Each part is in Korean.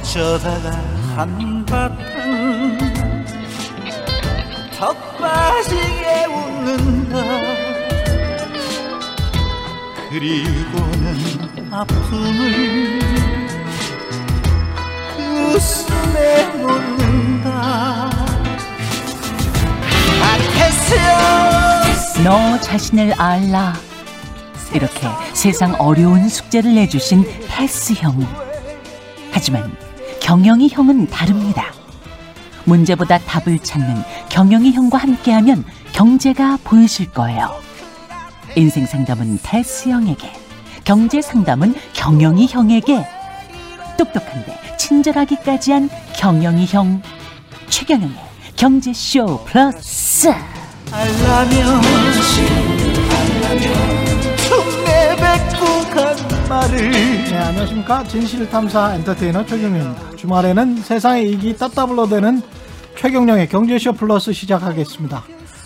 어쩌다가 한바탕 턱 빠지게 웃는다 그리고는 아픔을 웃음에 묻는다 너 자신을 알라. 이렇게 세상 어려운 숙제를 내주신 테스 형. 하지만 경영이 형은 다릅니다. 문제보다 답을 찾는 경영이 형과 함께하면 경제가 보이실 거예요. 인생 상담은 테스 형에게, 경제 상담은 경영이 형에게, 똑똑한데 친절하기까지 한 경영이 형, 최경영의 경제쇼 플러스. 알라면 내뱉고 간 말을 네, 안녕하십니까. 진실탐사 엔터테이너 최경영입니다. 주말에는 세상의 이익이 따따블로 되는 최경영의 경제쇼 플러스 시작하겠습니다.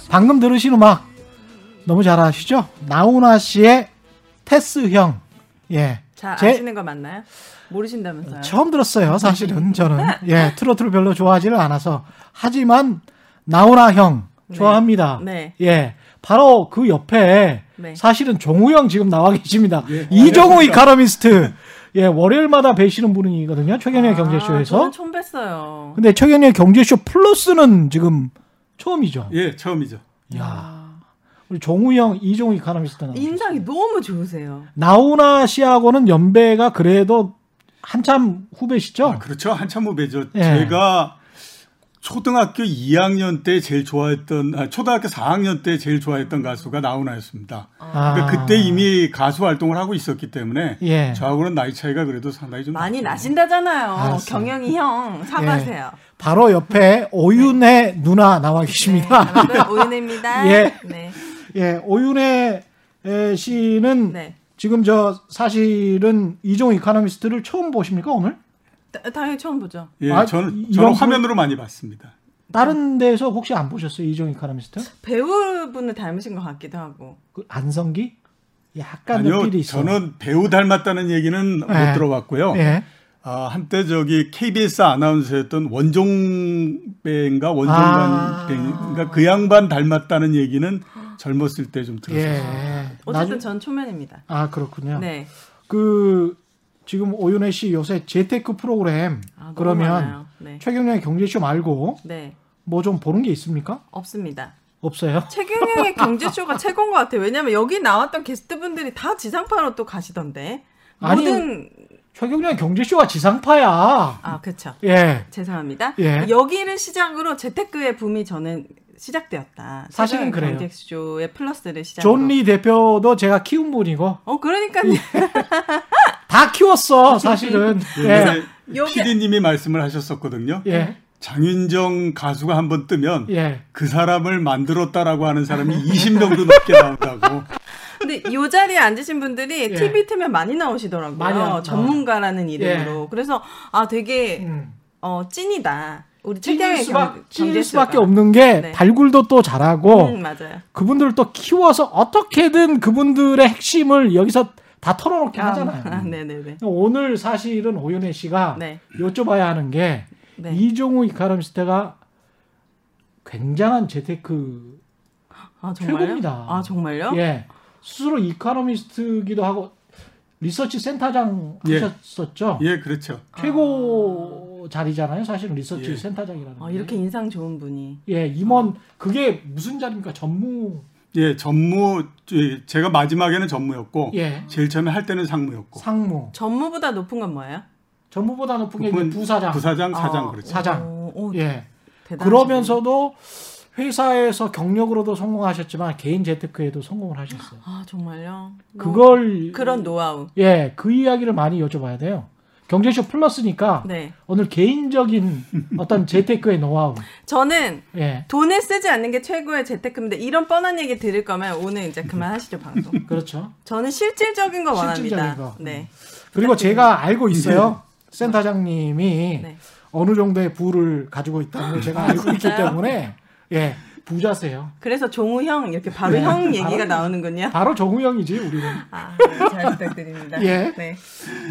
방금 들으신 음악 너무 잘 아시죠? 나훈아 씨의 테스 형. 예. 잘 제- 아시는 거 맞나요? 모르신다면서요? 처음 들었어요, 사실은 저는. 예, 트로트를 별로 좋아하지는 않아서. 하지만 나훈아 형 좋아합니다. 네. 예. 바로 그 옆에 네. 사실은 종우 형 지금 나와 계십니다. 이종우 이카노미스트. 예, 월요일마다 뵈시는 분이거든요. 최경의 경제쇼에서. 아, 저는 처음 뵀어요. 근데 최경의 경제쇼 플러스는 지금 처음이죠. 예, 처음이죠. 야. 우리 종우 형, 이종우 이카노미스트 나와. 인상이 너무 좋으세요. 나훈아 씨하고는 연배가 그래도 한참 후배시죠? 아, 그렇죠. 한참 후배죠. 예. 제가 초등학교 2학년 때 제일 좋아했던, 아, 초등학교 4학년 때 제일 좋아했던 가수가 나훈아였습니다. 아. 그러니까 그때 이미 가수 활동을 하고 있었기 때문에 예. 저하고는 나이 차이가 그래도 상당히 좀 많이. 나신다잖아요. 알았어. 경영이 형 사과하세요. 바로 옆에 오윤혜 누나 나와 네, 계십니다. 여러분 오윤혜입니다. 예. 네. 예, 오윤혜 에, 씨는 네. 지금 저 사실은 이종 이카노미스트를 처음 보십니까 오늘? 다- 당연히 처음 보죠. 예, 아, 저는, 이런 저는 분- 화면으로 많이 봤습니다. 다른 데서 혹시 안 보셨어요 이종 이카노미스트? 배우분을 닮으신 것 같기도 하고. 그 안성기? 약간 아니요, 눈길이 있어. 저는 배우 닮았다는 얘기는 못 예. 들어봤고요. 예. 아, 한때 저기 KBS 아나운서였던 원종배인가 아. 원종관배인가 그 양반 닮았다는 얘기는 젊었을 때 좀 들었어요. 예. 어쨌든 나중- 전 초면입니다. 아 그렇군요. 네. 그 지금 오윤혜 씨 요새 재테크 프로그램 아, 그러면. 네. 최경련의 경제쇼 말고 네. 뭐 좀 보는 게 있습니까? 없습니다. 없어요? 최경영의 경제쇼가 최고인 것 같아요. 왜냐면 여기 나왔던 게스트분들이 다 지상파로 또 가시던데. 아니, 모든 최경련의 경제쇼가 지상파야. 아 그렇죠. 예. 죄송합니다. 예. 여기를 시작으로 재테크의 붐이 저는 시작되었다. 사실은 최경영 그래요. 경제쇼의 플러스를 시작으로. 존리 대표도 제가 키운 분이고 어 그러니까 다 키웠어 사실은. 예. 예. PD님이 말씀을 하셨었거든요. 예. 장윤정 가수가 한 번 뜨면 예. 그 사람을 만들었다라고 하는 사람이 20 정도 넘게 나온다고. 근데 이 자리에 앉으신 분들이 예. TV 틀면 많이 나오시더라고요. 많이. 전문가라는 이름으로. 그래서 아 되게 음. 어 찐이다. 우리 찔 최경의 수밖, 경제쇼가. 수밖에 없는 게 네. 발굴도 또 잘하고 음, 맞아요. 그분들을 또 키워서 어떻게든 그분들의 핵심을 여기서 다 털어놓게 하잖아요. 아, 네네네. 오늘 사실은 오윤혜 씨가 네. 여쭤봐야 하는 게 네. 이종우 이카노미스트가 굉장한 재테크 아? 최고입니다. 아 정말요? 예 스스로 이카노미스트기도 하고 리서치 센터장 예. 하셨었죠. 예, 그렇죠. 최고 자리잖아요. 사실은 리서치 예. 센터장이라는. 아, 게. 이렇게 인상 좋은 분이. 예 임원 그게 무슨 자리입니까? 전무 예, 전무 예, 제가 마지막에는 전무였고 예 제일 처음에 할 때는 상무였고. 상무 전무보다 높은 건 뭐예요? 전무보다 높은 게 부사장. 부사장, 사장 아, 그렇죠. 사장. 오, 오, 예 대단하시네. 그러면서도 회사에서 경력으로도 성공하셨지만 개인 재테크에도 성공을 하셨어요. 아 정말요? 그걸 그런 노하우. 예, 그 이야기를 많이 여쭤봐야 돼요. 경제쇼 플러스니까 네. 오늘 개인적인 어떤 재테크의 노하우. 저는 예, 돈을 쓰지 않는 게 최고의 재테크인데 이런 뻔한 얘기 들을 거면 오늘 이제 그만하시죠 방송. 그렇죠. 저는 실질적인 거 원합니다. 실질적인 거. 네. 그리고 제가 알고 있어요. 센터장님이 네. 어느 정도의 부를 가지고 있다는 걸 제가 알고 있기? 때문에 예, 부자세요. 그래서 종우형 이렇게 바로 네. 형 얘기가 바로- 나오는군요. 바로 정우영이지 우리는. 아, 잘 부탁드립니다. 예. 네.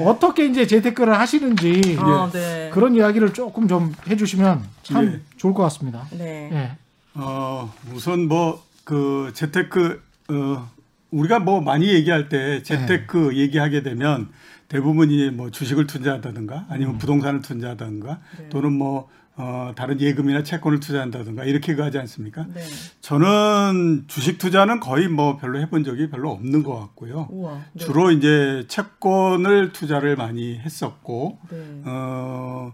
어떻게 이제 재테크를 하시는지 어, 네. 그런 이야기를 조금 좀 해주시면 참 예. 좋을 것 같습니다. 네. 예. 어, 우선 뭐 그 재테크 어 우리가 뭐 많이 얘기할 때 재테크 네. 얘기하게 되면 대부분이 뭐 주식을 투자한다든가 음. 아니면 부동산을 투자한다든가 네. 또는 뭐 어, 다른 예금이나 채권을 투자한다든가 이렇게 가지 않습니까? 네. 저는 주식 투자는 거의 뭐 별로 해본 적이 별로 없는 것 같고요. 우와. 네. 주로 이제 채권을 투자를 많이 했었고, 네. 어,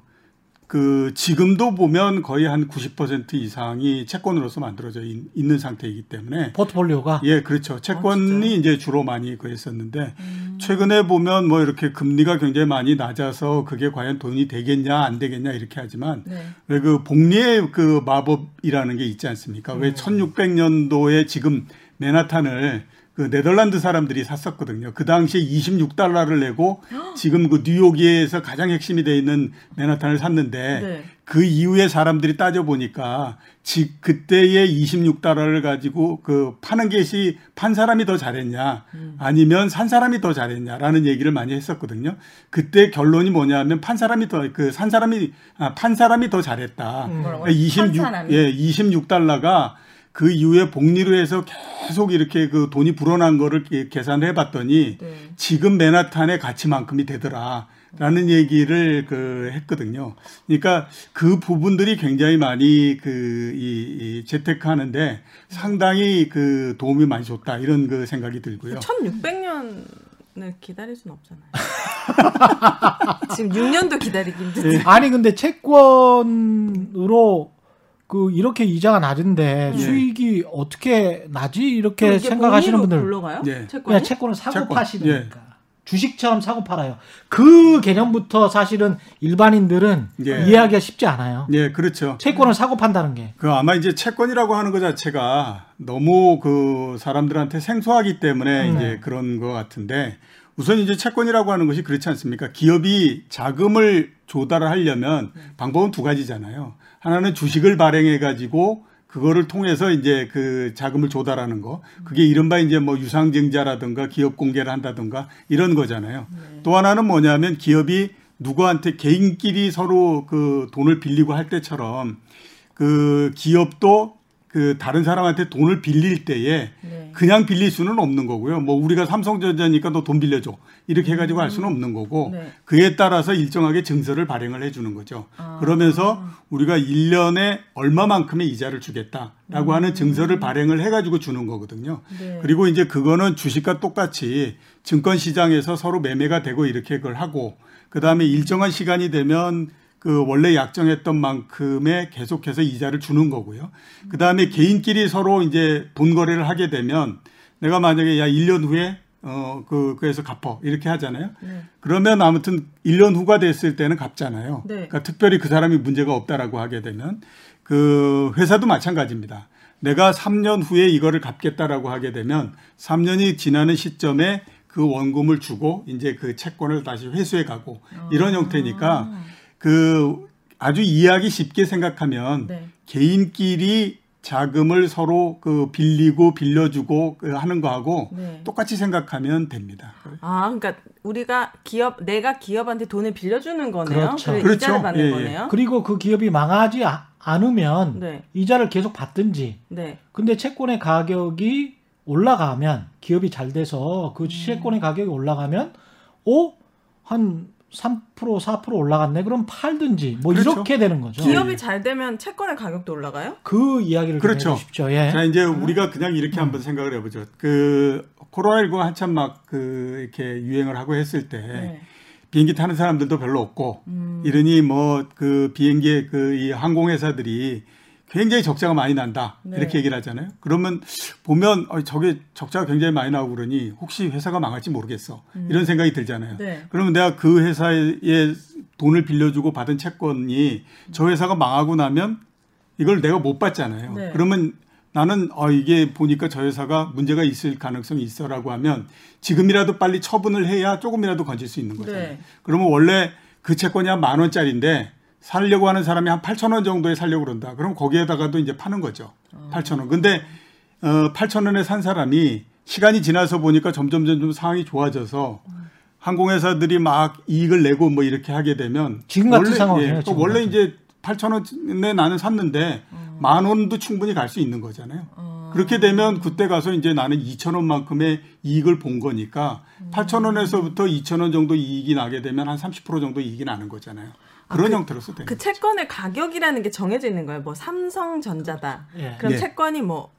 그 지금도 보면 거의 한 90% 이상이 채권으로서 만들어져 있, 는 상태이기 때문에 포트폴리오가 예, 그렇죠. 채권이 이제 주로 많이 그랬었는데 최근에 보면 뭐 이렇게 금리가 굉장히 많이 낮아서 그게 과연 돈이 되겠냐 안 되겠냐 이렇게 하지만 네. 왜그 복리의 그 마법이라는 게 있지 않습니까? 왜 1600년도에 지금 맨하탄을 그 네덜란드 사람들이 샀었거든요. 그 당시에 26달러를 내고 지금 그 뉴욕에서 가장 핵심이 돼 있는 맨하탄을 샀는데 네. 그 이후에 사람들이 따져 보니까 지 그때의 26달러를 가지고 그 파는 것이 판 사람이 더 잘했냐 아니면 산 사람이 더 잘했냐라는 얘기를 많이 했었거든요. 그때 결론이 뭐냐면 판 사람이 더 그 산 사람이 아, 판 사람이 더 잘했다. 뭐라고요? 26판 사람이? 예, 26달러가 그 이후에 복리로 해서 계속 이렇게 그 돈이 불어난 거를 계- 계산을 해봤더니 네. 지금 맨하탄의 가치만큼이 되더라. 라는 얘기를 그 했거든요. 그러니까 그 부분들이 굉장히 많이 그, 이, 이 재테크 하는데 상당히 그 도움이 많이 줬다. 이런 그 생각이 들고요. 1600년 을 기다릴 순 없잖아요. 지금 6년도 기다리기 힘든데. 아니 근데 채권으로 그 이렇게 이자가 낮은데 예. 수익이 어떻게 나지 이렇게 생각하시는 분들 불러가요? 예. 채권이? 그냥 채권을 사고 채권. 파시니까 주식처럼 사고 팔아요. 그 개념부터 사실은 일반인들은 예. 이해하기가 쉽지 않아요. 예, 그렇죠. 채권을 사고 판다는 게. 그 아마 이제 채권이라고 하는 것 자체가 너무 그 사람들한테 생소하기 때문에 음. 이제 그런 것 같은데 우선 이제 채권이라고 하는 것이 그렇지 않습니까? 기업이 자금을 조달을 하려면 방법은 두 가지잖아요. 하나는 주식을 발행해 가지고 그거를 통해서 이제 그 자금을 조달하는 거. 그게 이른바 이제 뭐 유상증자라든가 기업 공개를 한다든가 이런 거잖아요. 또 하나는 뭐냐면 기업이 누구한테 개인끼리 서로 그 돈을 빌리고 할 때처럼 그 기업도 그 다른 사람한테 돈을 빌릴 때에 네. 그냥 빌릴 수는 없는 거고요. 뭐 우리가 삼성전자니까 너 돈 빌려줘 이렇게 해가지고 할 수는 없는 거고 네. 그에 따라서 일정하게 증서를 발행을 해주는 거죠. 그러면서 우리가 1년에 얼마만큼의 이자를 주겠다라고 하는 증서를 발행을 해가지고 주는 거거든요. 네. 그리고 이제 그거는 주식과 똑같이 증권 시장에서 서로 매매가 되고 이렇게 그걸 하고 그 다음에 일정한 시간이 되면 그 원래 약정했던 만큼의 계속해서 이자를 주는 거고요. 그 다음에 개인끼리 서로 이제 돈 거래를 하게 되면 내가 만약에 야 1년 후에 어, 그, 그래서 갚어. 이렇게 하잖아요. 네. 그러면 아무튼 1년 후가 됐을 때는 갚잖아요. 네. 그러니까 특별히 그 사람이 문제가 없다라고 하게 되면 그 회사도 마찬가지입니다. 내가 3년 후에 이거를 갚겠다라고 하게 되면 3년이 지나는 시점에 그 원금을 주고 이제 그 채권을 다시 회수해 가고 이런 형태니까 그 아주 이해하기 쉽게 생각하면 네. 개인끼리 자금을 서로 그 빌리고 빌려주고 그 하는 거하고 네. 똑같이 생각하면 됩니다. 아, 그러니까 우리가 기업 내가 기업한테 돈을 빌려주는 거네요. 그렇죠. 그래, 그렇죠. 이자를 받는 예, 예. 거네요. 그리고 그 기업이 망하지 아- 않으면 네. 이자를 계속 받든지. 네. 근데 채권의 가격이 올라가면 기업이 잘 돼서 그 채권의 가격이 올라가면 오한 3% 4% 올라갔네. 그럼 팔든지 뭐 그렇죠. 이렇게 되는 거죠. 기업이 잘 되면 채권의 가격도 올라가요? 그 이야기를 좀 그렇죠. 해주십시오. 예. 자 이제 우리가 그냥 이렇게 한번 생각을 해보죠. 그 코로나19 한참 막 그 이렇게 유행을 하고 했을 때 네. 비행기 타는 사람들도 별로 없고 음. 이러니 뭐 그 비행기의 그이 항공회사들이 굉장히 적자가 많이 난다 네. 이렇게 얘기를 하잖아요. 그러면 보면 어, 저게 적자가 굉장히 많이 나오고 그러니 혹시 회사가 망할지 모르겠어 이런 생각이 들잖아요. 음. 네. 그러면 내가 그 회사에 돈을 빌려주고 받은 채권이 저 회사가 망하고 나면 이걸 내가 못 받잖아요. 네. 그러면 나는 어 이게 보니까 저 회사가 문제가 있을 가능성이 있어라고 하면 지금이라도 빨리 처분을 해야 조금이라도 건질 수 있는 거잖아요. 네. 그러면 원래 그 채권이 한 만 원짜리인데 살려고 하는 사람이 한 8천 원 정도에 살려고 그런다. 그럼 거기에다가도 이제 파는 거죠. 8천 원. 근데 어 8천 원에 산 사람이 시간이 지나서 보니까 점점 점점 상황이 좋아져서 항공회사들이 막 이익을 내고 뭐 이렇게 하게 되면 지금 같은 상황이에요, 예, 지금 원래 같은. 이제 8천 원에 나는 샀는데 만 원도 충분히 갈 수 있는 거잖아요. 그렇게 되면 그때 가서 이제 나는 2천 원만큼의 이익을 본 거니까 8천 원에서부터 2천 원 정도 이익이 나게 되면 한 30% 정도 이익이 나는 거잖아요. 그런 형태로서 되는 그 거죠. 채권의 가격이라는 게 정해져 있는 거예요. 뭐 삼성전자다. 예. 그럼 예. 채권이 뭐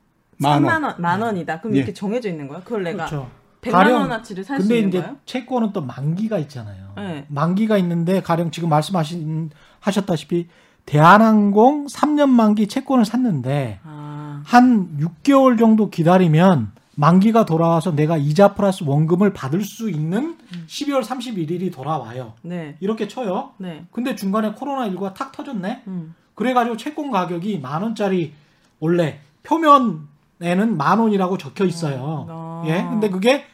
만 3만 원, 만 원이다. 그럼 예. 이렇게 정해져 있는 거예요. 그걸 내가 그렇죠. 100만 가령- 원어치를 살수 근데 있는 이제 거예요? 채권은 또 만기가 있잖아요. 네. 만기가 있는데 가령 지금 말씀하신 하셨다시피 대한항공 3년 만기 채권을 샀는데 아, 한 6개월 정도 기다리면 만기가 돌아와서 내가 이자 플러스 원금을 받을 수 있는 12월 31일이 돌아와요. 네. 이렇게 쳐요. 네. 근데 중간에 코로나19가 탁 터졌네. 음. 그래가지고 채권 가격이 만 원짜리 원래 표면에는 만 원이라고 적혀 있어요. 어. 예, 근데 그게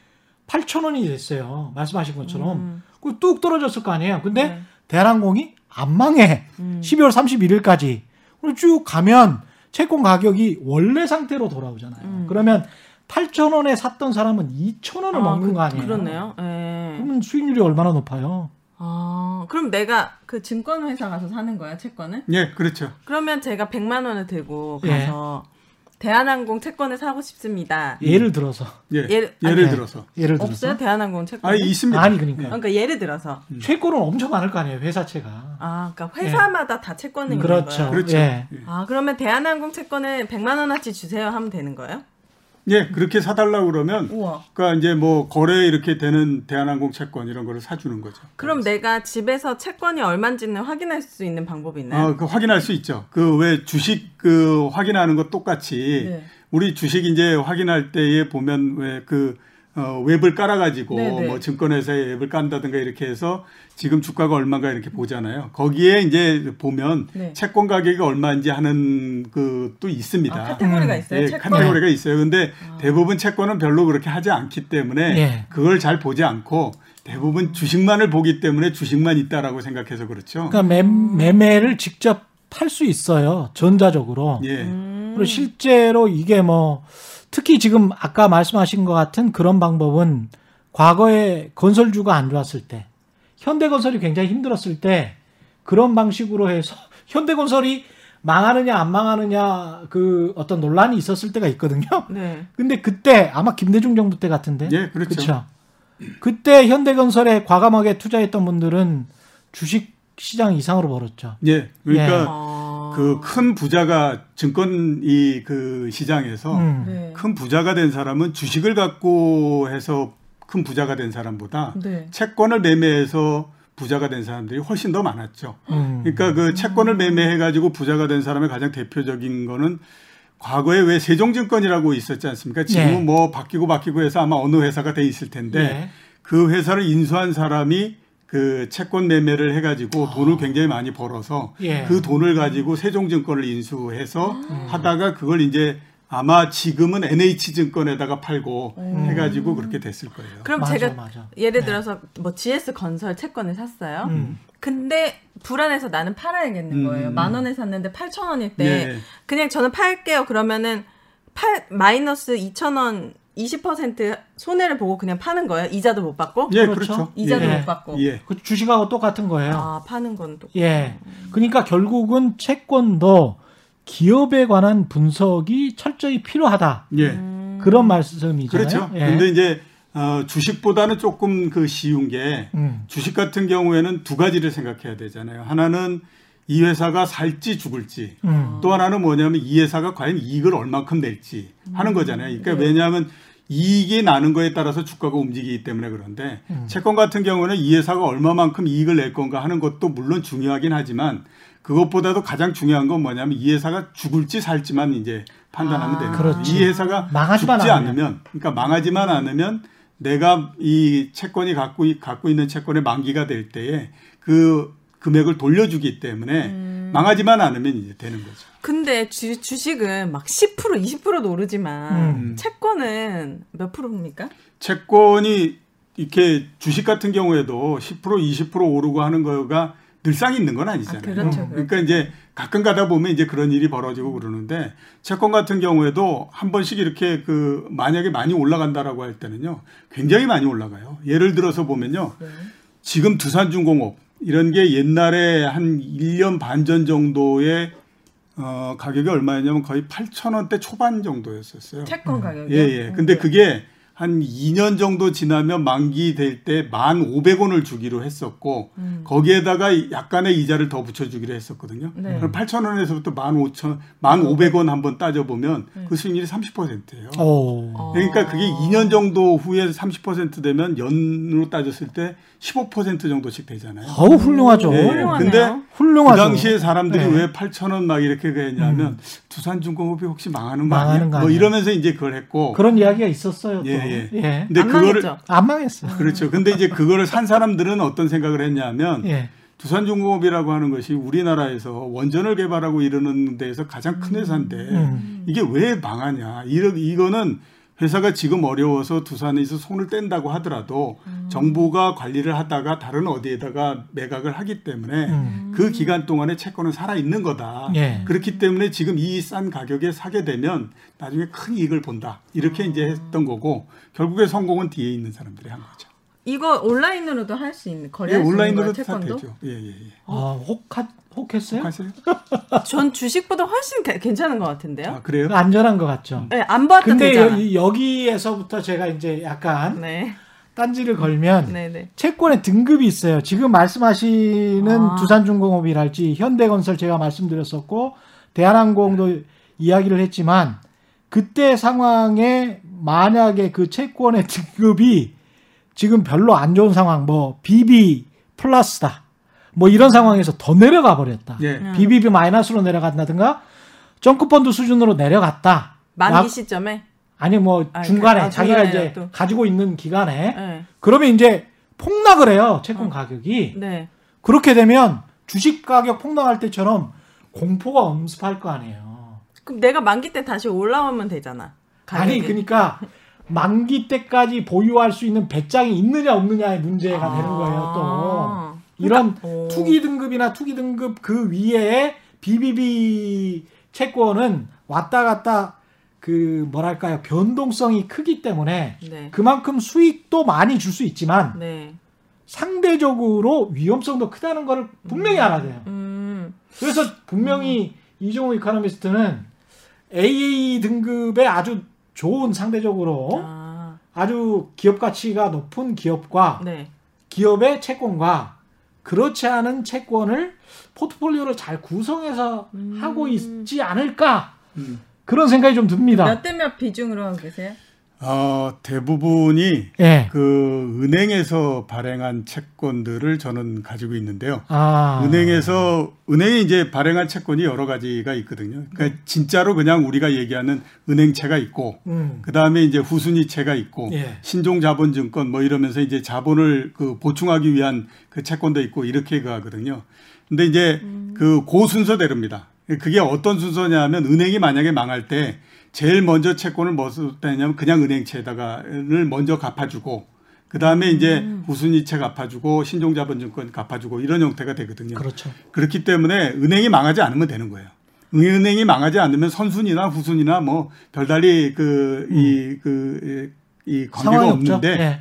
8천 원이 됐어요. 말씀하신 것처럼 음. 그뚝 떨어졌을 거 아니에요. 근데 네. 대한항공이 안 망해. 음. 12월 31일까지 쭉 가면 채권 가격이 원래 상태로 돌아오잖아요. 음. 그러면 8천 원에 샀던 사람은 2천 원을 아, 먹는 그, 거 아니에요? 그렇네요. 예. 그러면 수익률이 얼마나 높아요? 아, 그럼 내가 그 증권회사 가서 사는 거야, 채권을? 예, 그렇죠. 그러면 제가 100만 원을 들고 예. 가서 대한항공 채권을 사고 싶습니다. 예를 들어서 예. 예를- 예를 아니, 들어서. 예를 들어서 없어요? 대한항공 채권? 아, 있습니다. 아니 그러니까 그러니까 예를 들어서 채권은 엄청 많을 거 아니에요 회사채가 아, 그러니까 회사마다 다 채권이 있는 그렇죠 거예요. 그렇죠. 예. 아, 그러면 대한항공 채권을 100만 원어치 주세요 하면 되는 거예요? 예, 그렇게 사달라고 그러면 우와. 그러니까 이제 뭐 거래 이렇게 되는 대한항공 채권 이런 거를 사주는 거죠. 그럼 내가 집에서 채권이 얼마인지는 확인할 수 있는 방법이 있나요? 아, 그 확인할 수 있죠. 그 왜 주식 그 확인하는 것 똑같이 네. 우리 주식 이제 확인할 때에 보면 왜그 어, 웹을 깔아가지고 네, 네. 뭐 증권회사에 웹을 깐다든가 이렇게 해서 지금 주가가 얼마인가 이렇게 보잖아요. 거기에 이제 보면 네. 채권 가격이 얼마인지 하는 그또 있습니다. 아, 카테고리가 음. 있어요? 예, 채권? 카테고리가 있어요. 근데 대부분 채권은 별로 그렇게 하지 않기 때문에 예. 그걸 잘 보지 않고 대부분 주식만을 보기 때문에 주식만 있다라고 생각해서 그렇죠. 그러니까 매, 매매를 직접 할수 있어요 전자적으로 예. 음. 그리고 실제로 이게 뭐 특히 지금 아까 말씀하신 것 같은 그런 방법은 과거에 건설주가 안 좋았을 때 현대건설이 굉장히 힘들었을 때 그런 방식으로 해서 현대건설이 망하느냐 안 망하느냐 그 어떤 논란이 있었을 때가 있거든요. 네. 근데 그때 아마 김대중 정부 때 같은데. 예, 그렇죠. 그쵸? 그때 현대건설에 과감하게 투자했던 분들은 주식 시장 이상으로 벌었죠. 예. 그러니까 아. 그 큰 부자가 증권 이 그 시장에서 음. 네. 큰 부자가 된 사람은 주식을 갖고 해서 큰 부자가 된 사람보다 네. 채권을 매매해서 부자가 된 사람들이 훨씬 더 많았죠. 음. 그러니까 그 채권을 매매해 가지고 부자가 된 사람의 가장 대표적인 거는 과거에 왜 세종증권이라고 있었지 않습니까? 지금은 네. 뭐 바뀌고 바뀌고 해서 아마 어느 회사가 돼 있을 텐데 네. 그 회사를 인수한 사람이 그 채권 매매를 해가지고 돈을 굉장히 많이 벌어서 예. 그 돈을 가지고 세종증권을 인수해서 하다가 그걸 이제 아마 지금은 NH증권에다가 팔고 해가지고 그렇게 됐을 거예요. 그럼 맞아, 제가 맞아. 예를 네. 들어서 뭐 GS 건설 채권을 샀어요. 음. 근데 불안해서 나는 팔아야겠는 음. 거예요. 만 원에 샀는데 8천 원일 때 예. 그냥 저는 팔게요. 그러면은 팔 마이너스 2천 원 20% 손해를 보고 그냥 파는 거예요. 이자도 못 받고. 예, 그렇죠. 그렇죠. 이자도 예. 못 받고. 예. 그 주식하고 똑같은 거예요. 아, 파는 건 또. 예. 그러니까 결국은 채권도 기업에 관한 분석이 철저히 필요하다. 예. 음. 그런 말씀이잖아요. 그렇죠. 예. 근데 이제 어, 주식보다는 조금 그 쉬운 게 음. 주식 같은 경우에는 두 가지를 생각해야 되잖아요. 하나는 이 회사가 살지 죽을지 음. 또 하나는 뭐냐면 이 회사가 과연 이익을 얼만큼 낼지 하는 거잖아요. 그러니까 네. 왜냐하면 이익이 나는 거에 따라서 주가가 움직이기 때문에 그런데 음. 채권 같은 경우는 이 회사가 얼마만큼 이익을 낼 건가 하는 것도 물론 중요하긴 하지만 그것보다도 가장 중요한 건 뭐냐면 이 회사가 죽을지 살지만 이제 판단하면 아, 되는. 그렇지. 이 회사가 망하지만 죽지 않으면. 않으면 그러니까 망하지만 않으면 내가 이 채권이 갖고 이- 갖고 있는 채권의 만기가 될 때에 그 금액을 돌려주기 때문에 음. 망하지만 않으면 이제 되는 거죠. 근데 주, 주식은 막 10% 20%도 오르지만 음. 채권은 몇 프로입니까? 채권이 이렇게 주식 같은 경우에도 10% 20% 오르고 하는 거가 늘상 있는 건 아니잖아요. 아, 그렇죠, 음. 그러니까 이제 가끔 가다 보면 이제 그런 일이 벌어지고 그러는데 채권 같은 경우에도 한 번씩 이렇게 그 만약에 많이 올라간다라고 할 때는요 굉장히 많이 올라가요. 예를 들어서 보면요 네. 지금 두산중공업 이런 게 옛날에 한 1년 반 전 정도에 어, 가격이 얼마였냐면 거의 8천 원대 초반 정도였었어요. 채권 가격이. 예, 예. 근데 그게 한 2년 정도 지나면 만기 될 때 1,500원을 주기로 했었고 거기에다가 약간의 이자를 더 붙여 주기로 했었거든요. 네. 그럼 8,000원에서부터 15,000 1,500원 한번 따져 보면 그 수익률이 30%예요. 오. 어. 그러니까 그게 2년 정도 후에 30% 되면 연으로 따졌을 때 15% 정도씩 되잖아요. 어우 훌륭하죠. 훌륭하네요. 근데 훌륭하죠. 그 당시에 사람들이 네. 음. 왜 8천 원막 이렇게 했냐면 두산중공업이 혹시 망하는 거 망하는 아니야? 거뭐 아니야? 이러면서 이제 그걸 했고. 그런 이야기가 있었어요. 또. 예, 예. 예. 근데 안 그거를 망했죠. 안 망했어요. 그렇죠. 근데 이제 그거를 산 사람들은 어떤 생각을 했냐면 예. 두산중공업이라고 하는 것이 우리나라에서 원전을 개발하고 이러는 데에서 가장 큰 회사인데 음. 이게 왜 망하냐? 이러, 이거는 회사가 지금 어려워서 두산에서 손을 뗀다고 하더라도 정부가 관리를 하다가 다른 어디에다가 매각을 하기 때문에 음. 그 기간 동안에 채권은 살아 있는 거다. 예. 그렇기 때문에 지금 이 싼 가격에 사게 되면 나중에 큰 이익을 본다. 이렇게 이제 했던 거고 결국에 성공은 뒤에 있는 사람들이 한 거죠. 이거 온라인으로도 할 수 있는 예, 거래할 수 있는 거예요, 온라인으로 다 채권도? 되죠. 예, 예, 예. 아, 혹하, 혹했어요? 하세요? 전 주식보다 훨씬 게- 괜찮은 것 같은데요. 아, 그래요? 안전한 것 같죠. 네, 안 봤던 근데. 여, 여기에서부터 제가 이제 약간 네, 딴지를 걸면 네, 네. 채권의 등급이 있어요. 지금 말씀하시는 아. 두산중공업이랄지 현대건설 제가 말씀드렸었고 대한항공도 이야기를 했지만 그때 상황에 만약에 그 채권의 등급이 지금 별로 안 좋은 상황 뭐 BB 플러스다 뭐 이런 상황에서 더 내려가 버렸다. 예. BBB 마이너스로 내려간다든가 정크펀드 수준으로 내려갔다. 만기 락- 시점에. 아니 뭐 아, 중간에 아, 자기가 이제 중간에라도. 가지고 있는 기간에 네, 그러면 이제 폭락을 해요 채권 가격이 네. 그렇게 되면 주식 가격 폭락할 때처럼 공포가 엄습할 거 아니에요 그럼 내가 만기 때 다시 올라오면 되잖아. 아니 가격이. 그러니까 만기 때까지 보유할 수 있는 배짱이 있느냐 없느냐의 문제가 되는 거예요 또 아. 이런 그러니까, 오. 투기 등급이나 투기 등급 그 위에 BBB 채권은 왔다 갔다 그 뭐랄까요 변동성이 크기 때문에 네. 그만큼 수익도 많이 줄 수 있지만 네. 상대적으로 위험성도 크다는 걸 분명히 알아야 돼요. 음. 그래서 분명히 이종호 이카노미스트는 AA 등급의 아주 좋은 상대적으로 아. 아주 기업 가치가 높은 기업과 네. 기업의 채권과 그렇지 않은 채권을 포트폴리오를 잘 구성해서 음. 하고 있지 않을까 음. 그런 생각이 좀 듭니다. 몇 대 몇 비중으로 하고 계세요? 어, 대부분이 예. 그 은행에서 발행한 채권들을 저는 가지고 있는데요. 아. 은행에서 은행이 이제 발행한 채권이 여러 가지가 있거든요. 그러니까 진짜로 그냥 우리가 얘기하는 은행채가 있고 음. 그 다음에 이제 후순위채가 있고 예. 신종자본증권 뭐 이러면서 이제 자본을 그 보충하기 위한 그 채권도 있고 이렇게 가거든요. 근데 이제 그고 순서대로입니다. 그게 어떤 순서냐면 은행이 만약에 망할 때 제일 먼저 채권을 뭐 쓰냐면 그냥 은행채에다가를 먼저 갚아주고 그 다음에 이제 후순위채 갚아주고 신종자본증권 갚아주고 이런 형태가 되거든요. 그렇죠. 그렇기 때문에 은행이 망하지 않으면 되는 거예요. 은행이 망하지 않으면 선순위나 후순위나 뭐 별달리 그 이그이 관계가. 없는데 예.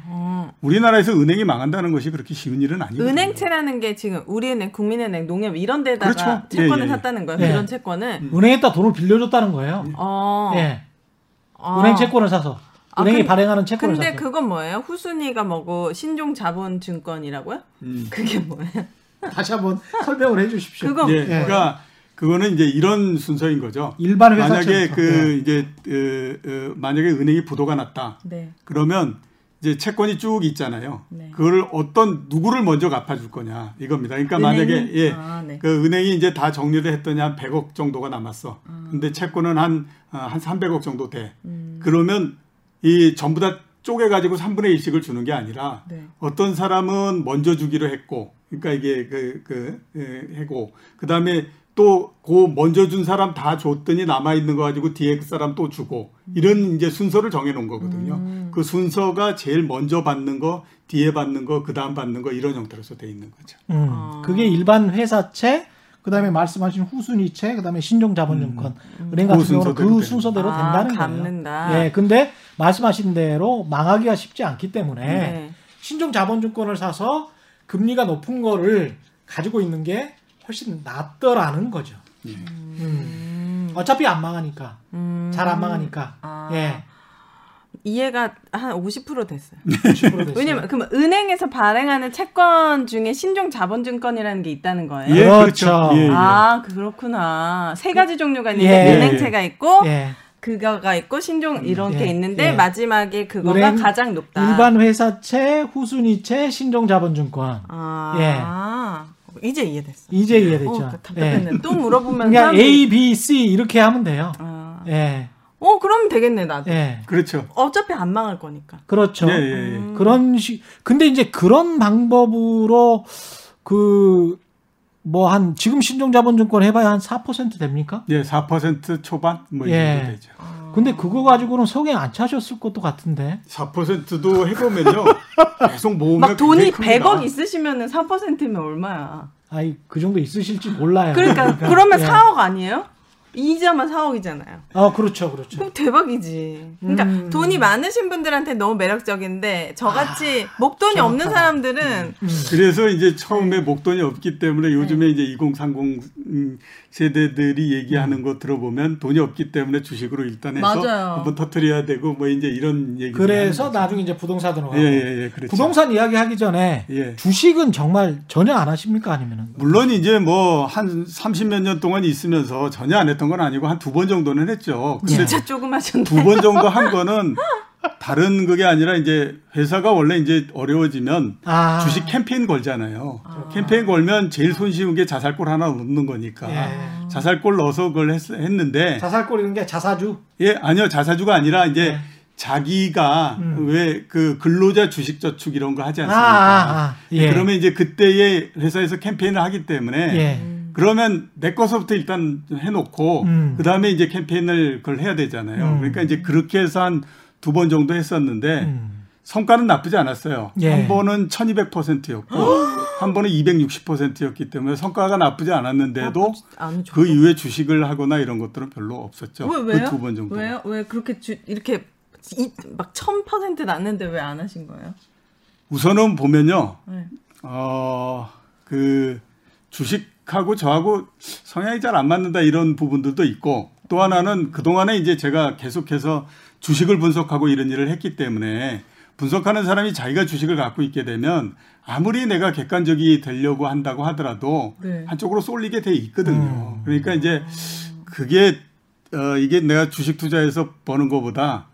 어. 우리나라에서 은행이 망한다는 것이 그렇게 쉬운 일은 아니거든요. 은행채라는 게 지금 우리은행, 국민은행, 농협 이런 데다가 그렇죠. 채권을 예, 예. 샀다는 거예요. 예. 그런 채권을. 은행에다 돈을 빌려줬다는 거예요. 어. 예. 어. 은행 채권을 사서 아, 은행이 근- 발행하는 채권을 근데 사서 그건 뭐예요? 후순위가 뭐고 신종 자본 증권이라고요? 음. 그게 뭐예요? 다시 한번 설명을 해 주십시오. 그거 예, 그러니까 그거는 이제 이런 순서인 거죠. 일반 회사 만약에. 그 예. 이제 어, 어, 만약에 은행이 부도가 났다. 네. 그러면 이제 채권이 쭉 있잖아요. 네. 그걸 어떤 누구를 먼저 갚아줄 거냐 이겁니다. 그러니까 만약에 은행이? 예, 아, 네. 그 은행이 이제 다 정리를 했더니 한 100억 정도가 남았어. 근데 채권은 한, 어, 한 300억 정도 돼. 음. 그러면 이 전부 다 쪼개 가지고 3분의 1씩을 주는 게 아니라 네. 어떤 사람은 먼저 주기로 했고, 그러니까 이게 그, 그, 예, 해고, 그 다음에 또 그 먼저 준 사람 다 줬더니 남아 있는 거 가지고 뒤에 그 사람 또 주고 이런 이제 순서를 정해 놓은 거거든요. 그 순서가 제일 먼저 받는 거, 뒤에 받는 거, 그 다음 받는 거 이런 형태로서 돼 있는 거죠. 음, 아. 그게 일반 회사채, 그다음에 말씀하신 후순위채, 그다음에 신종자본증권, 은행 같은 그 경우는 순서대로 그 순서대로 아, 된다는 갚는다. 거예요. 예, 근데 말씀하신 대로 망하기가 쉽지 않기 때문에 네. 신종자본증권을 사서 금리가 높은 거를 가지고 있는 게 훨씬 낫더라는 거죠. 음. 어차피 안 망하니까, 음. 잘안 망하니까. 아. 예, 이해가 한 50% 됐어요. 50% 됐어요. 왜냐면 그럼 은행에서 발행하는 채권 중에 신종 자본증권이라는 게 있다는 거예요. 예, 그렇죠. 그렇죠. 예, 예. 아 그렇구나. 세 가지 종류가 있는데 예. 은행채가 있고 예. 그거가 있고 신종 이렇게 예. 있는데 예. 마지막에 그거가 은행, 가장 높다. 일반 회사채, 후순위채, 신종 자본증권. 아 이제 이해됐어. 이제 이해됐죠. 어, 답답했네. 예. 또 물어보면 그냥 사람들이- A, B, C 이렇게 하면 돼요. 아. 예, 어 그러면 되겠네 나도. 예, 그렇죠. 어차피 안 망할 거니까. 그렇죠. 예, 예, 예. 그런 식. 근데 이제 그런 방법으로 그 뭐 한 지금 신종자본증권 해봐야 한 4% 됩니까? 예, 4% 초반 뭐이 예. 정도 되죠. 근데 그거 가지고는 성에 안 차셨을 것도 같은데. 4%도 해보면요. 계속 모으면 막 돈이 굉장히 큽니다. 100억 있으시면은 4%면 얼마야? 아이 그 정도 있으실지 몰라요. 그러니까 그러면 예. 4억 아니에요? 이자만 4억이잖아요. 어, 그렇죠, 그렇죠. 그럼 대박이지. 그러니까 음. 돈이 많으신 분들한테 너무 매력적인데 저같이 목돈이 정확하다. 없는 사람들은 그래서 이제 처음에 목돈이 없기 때문에 요즘에 이제 2030 음, 세대들이 얘기하는 거 들어보면 돈이 없기 때문에 주식으로 일단 해서 맞아요. 한번 터트려야 되고 뭐 이제 이런 얘기. 그래서 나중에 이제 부동산으로 가고. 예, 예, 예, 그렇죠. 부동산 이야기 하기 전에 예. 주식은 정말 전혀 안 하십니까 아니면은? 물론 이제 뭐 한 30몇 년 동안 있으면서 전혀 안 했던 건 아니고 한 두 번 정도는 했죠. 진짜 조금 하셨네. 두번 정도 한 거는 다른 그게 아니라 이제 회사가 원래 이제 어려워지면 아. 주식 캠페인 걸잖아요. 캠페인 걸면 제일 손쉬운 게 자살골 하나 넣는 거니까. 예. 자살골 넣어서 그걸 했, 했는데 자살골이는 게 자사주. 예 아니요 자사주가 아니라 이제 네. 자기가 음. 왜그 근로자 주식 저축 이런 거 하지 아, 않습니까? 아, 아. 예. 그러면 이제 그때의 회사에서 캠페인을 하기 때문에 예. 그러면 내 것부터 일단 해놓고 음. 그 다음에 이제 캠페인을 그걸 해야 되잖아요. 음. 그러니까 이제 그렇게 해서 한 두 번 정도 했었는데 음. 성과는 나쁘지 않았어요. 예. 한 번은 1200%였고 한 번은 260%였기 때문에 성과가 나쁘지 않았는데도 안 좋. 그 이후에 주식을 하거나 이런 것들은 별로 없었죠. 그 두 번 정도. 왜요? 왜 그렇게 주, 이렇게 이, 막 1000% 났는데 왜 안 하신 거예요? 우선은 보면요. 네. 어, 그 주식 하고 저하고 성향이 잘 안 맞는다 이런 부분들도 있고 또 하나는 그동안에 이제 제가 계속해서 주식을 분석하고 이런 일을 했기 때문에 분석하는 사람이 자기가 주식을 갖고 있게 되면 아무리 내가 객관적이 되려고 한다고 하더라도 네. 한쪽으로 쏠리게 돼 있거든요. 그러니까 이제 그게 어, 이게 내가 주식 투자해서 버는 것보다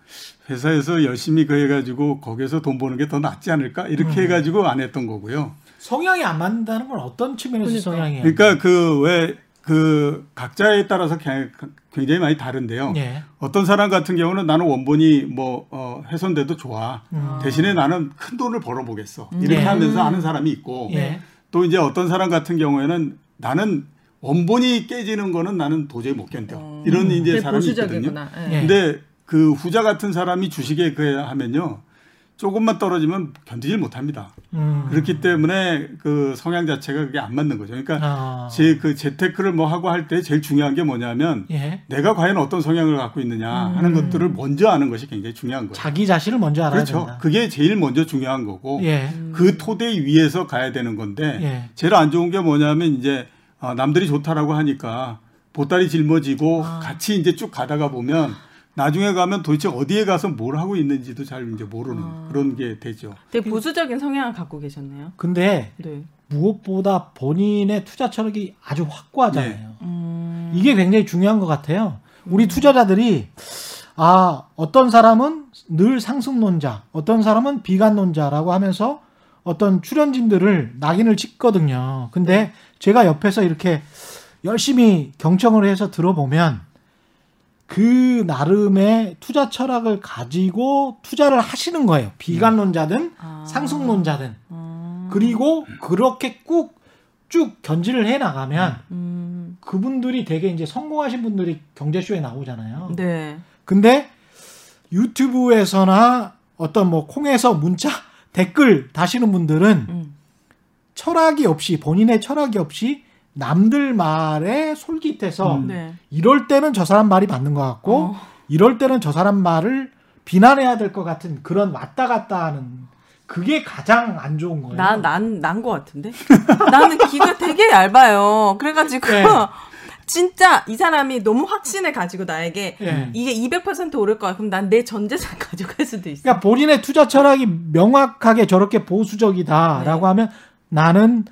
회사에서 열심히 그 해가지고 거기에서 돈 버는 게 더 낫지 않을까 이렇게 해가지고 안 했던 거고요. 성향이 안 맞는다는 건 어떤 측면에서 그러니까. 성향이에요? 그러니까 그왜그 각자에 따라서 개- 굉장히 많이 다른데요. 예. 어떤 사람 같은 경우는 나는 원본이 뭐 어, 훼손돼도 좋아. 음. 대신에 나는 큰 돈을 벌어보겠어. 이렇게 예. 하면서 하는 사람이 있고 예. 또 이제 어떤 사람 같은 경우에는 나는 원본이 깨지는 거는 나는 도저히 못 견뎌. 이런 이제 사람이 있거든요. 보수적이구나. 예. 예. 근데 그 후자 같은 사람이 주식에 그 하면요. 조금만 떨어지면 견디질 못합니다. 음. 그렇기 때문에 그 성향 자체가 그게 안 맞는 거죠. 그러니까 아. 제그 재테크를 뭐 하고 할 때 제일 중요한 게 뭐냐면 예. 내가 과연 어떤 성향을 갖고 있느냐 하는 것들을 먼저 아는 것이 굉장히 중요한 거예요. 자기 자신을 먼저 알아야 그렇죠. 된다. 그게 제일 먼저 중요한 거고 예. 그 토대 위에서 가야 되는 건데 예. 제일 안 좋은 게 뭐냐면 이제 어, 남들이 좋다라고 하니까 보따리 짊어지고 아. 같이 이제 쭉 가다가 보면 나중에 가면 도대체 어디에 가서 뭘 하고 있는지도 잘 이제 모르는 아. 그런 게 되죠. 되게 보수적인 성향을 갖고 계셨네요. 근데 네. 무엇보다 본인의 투자 철학이 아주 확고하잖아요. 음, 이게 굉장히 중요한 것 같아요. 우리 투자자들이 아 어떤 사람은 늘 상승론자, 어떤 사람은 비관론자라고 하면서 어떤 출연진들을 낙인을 찍거든요. 근데 제가 옆에서 이렇게 열심히 경청을 해서 들어보면 그 나름의 투자 철학을 가지고 투자를 하시는 거예요. 비관론자든 아. 상승론자든. 음, 그리고 그렇게 꾹 쭉 견지를 해 나가면 음, 그분들이 되게 이제 성공하신 분들이 경제쇼에 나오잖아요. 네. 근데 유튜브에서나 어떤 뭐 콩에서 문자 댓글 다시는 분들은 음. 철학이 없이 본인의 철학이 없이 남들 말에 솔깃해서 음. 네. 이럴 때는 저 사람 말이 맞는 것 같고 어. 이럴 때는 저 사람 말을 비난해야 될 것 같은 그런 왔다 갔다 하는 그게 가장 안 좋은 거예요. 난난난 거 같은데. 나는 귀가 되게 얇아요. 그래가지고 네. 진짜 이 사람이 너무 확신을 가지고 나에게 예. 이게 200% 오를 거야. 그럼 난 내 전 재산 가져갈 수도 있어. 그러니까 본인의 투자 철학이 명확하게 저렇게 보수적이다라고 네. 하면 나는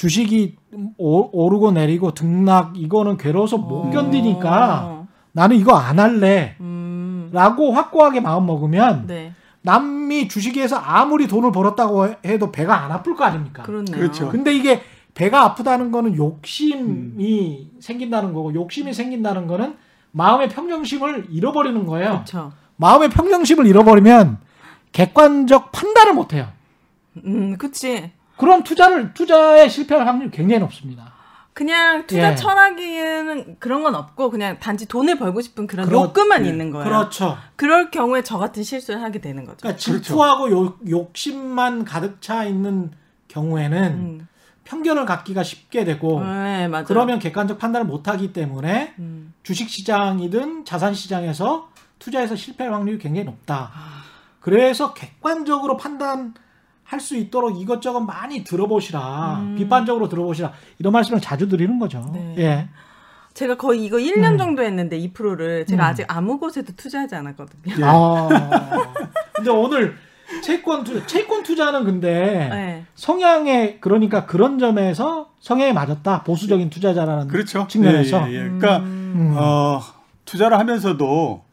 주식이 오, 오르고 내리고 등락 이거는 괴로워서 못 어. 견디니까 나는 이거 안 할래. 음. 라고 확고하게 마음 먹으면 네. 남이 주식에서 아무리 돈을 벌었다고 해도 배가 안 아플 거 아닙니까? 그렇네요. 그렇죠. 근데 이게 배가 아프다는 거는 욕심이 생긴다는 거고 욕심이 생긴다는 거는 마음의 평정심을 잃어버리는 거예요. 그렇죠. 마음의 평정심을 잃어버리면 객관적 판단을 못 해요. 음, 그치. 그럼 투자를 투자에 실패할 확률이 굉장히 높습니다. 그냥 투자 예. 철학에는 그런 건 없고 그냥 단지 돈을 벌고 싶은 그런 그렇- 욕구만 예. 있는 거예요. 그렇죠. 그럴 경우에 저 같은 실수를 하게 되는 거죠. 그러니까 그렇죠. 질투하고 욕, 욕심만 가득 차 있는 경우에는 음. 편견을 갖기가 쉽게 되고 네, 맞아요. 그러면 객관적 판단을 못 하기 때문에 음. 주식 시장이든 자산 시장에서 투자해서 실패할 확률이 굉장히 높다. 아. 그래서 객관적으로 판단 할 수 있도록 이것저것 많이 들어보시라. 음. 비판적으로 들어보시라. 이런 말씀을 자주 드리는 거죠. 네. 예. 제가 거의 이거 1년 음. 정도 했는데 이 프로를 제가 음. 아직 아무 곳에도 투자하지 않았거든요. 예. 아. 근데 오늘 채권 투자, 채권 투자는 근데 네. 성향에 그러니까 그런 점에서 성향에 맞았다. 보수적인 투자자라는 그렇죠. 측면에서. 예, 예, 예. 그러니까 음. 어, 투자를 하면서도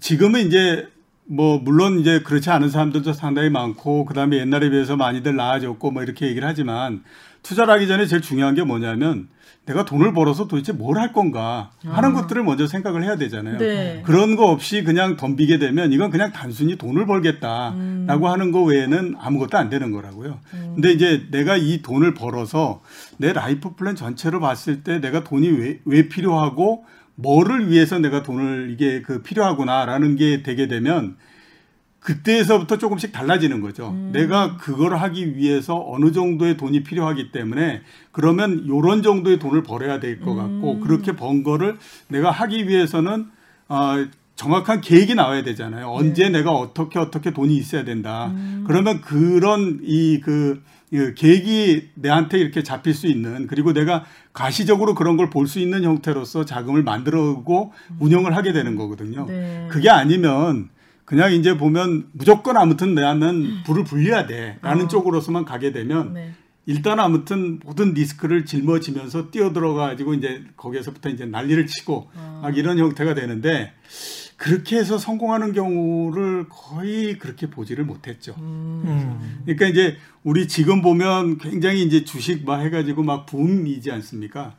지금은 이제 뭐 물론 이제 그렇지 않은 사람들도 상당히 많고 그다음에 옛날에 비해서 많이들 나아졌고 뭐 이렇게 얘기를 하지만 투자를 하기 전에 제일 중요한 게 뭐냐면 내가 돈을 벌어서 도대체 뭘 할 건가 하는 것들을 먼저 생각을 해야 되잖아요. 네. 그런 거 없이 그냥 덤비게 되면 이건 그냥 단순히 돈을 벌겠다라고 하는 거 외에는 아무것도 안 되는 거라고요. 근데 이제 내가 이 돈을 벌어서 내 life plan 전체를 봤을 때 내가 돈이 왜, 왜 필요하고 뭐를 위해서 내가 돈을 이게 그 필요하구나라는 게 되게 되면 그때에서부터 조금씩 달라지는 거죠. 내가 그걸 하기 위해서 어느 정도의 돈이 필요하기 때문에 그러면 요런 정도의 돈을 벌어야 될 것 같고 그렇게 번 거를 내가 하기 위해서는 어, 정확한 계획이 나와야 되잖아요. 언제 내가 어떻게 어떻게 돈이 있어야 된다. 그러면 그런 이그 그 계획이 내한테 이렇게 잡힐 수 있는 그리고 내가 가시적으로 그런 걸 볼 수 있는 형태로서 자금을 만들어고 운영을 하게 되는 거거든요. 네. 그게 아니면 그냥 이제 보면 무조건 아무튼 나는 불을 불려야 돼라는 어. 쪽으로서만 가게 되면 네. 일단 아무튼 모든 리스크를 짊어지면서 뛰어들어 가지고 이제 거기에서부터 이제 난리를 치고 어. 막 이런 형태가 되는데 그렇게 해서 성공하는 경우를 거의 그렇게 보지를 못했죠. 음. 그러니까 이제 우리 지금 보면 굉장히 이제 주식 막 해가지고 막 붐이지 않습니까?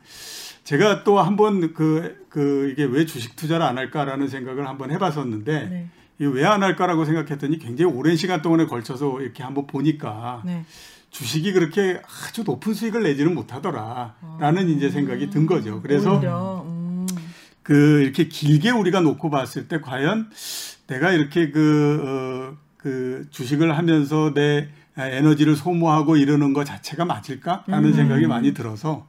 제가 또 한번 그, 그 이게 왜 주식 투자를 안 할까라는 생각을 한번 해봤었는데 네. 이게 왜안 할까라고 생각했더니 굉장히 오랜 시간 동안에 걸쳐서 이렇게 한번 보니까 네. 주식이 그렇게 아주 높은 수익을 내지는 못하더라라는 이제 생각이 든 거죠. 그래서 오히려, 음. 그 이렇게 길게 우리가 놓고 봤을 때 과연 내가 이렇게 그, 어, 그 주식을 하면서 내 에너지를 소모하고 이러는 것 자체가 맞을까라는 음. 생각이 많이 들어서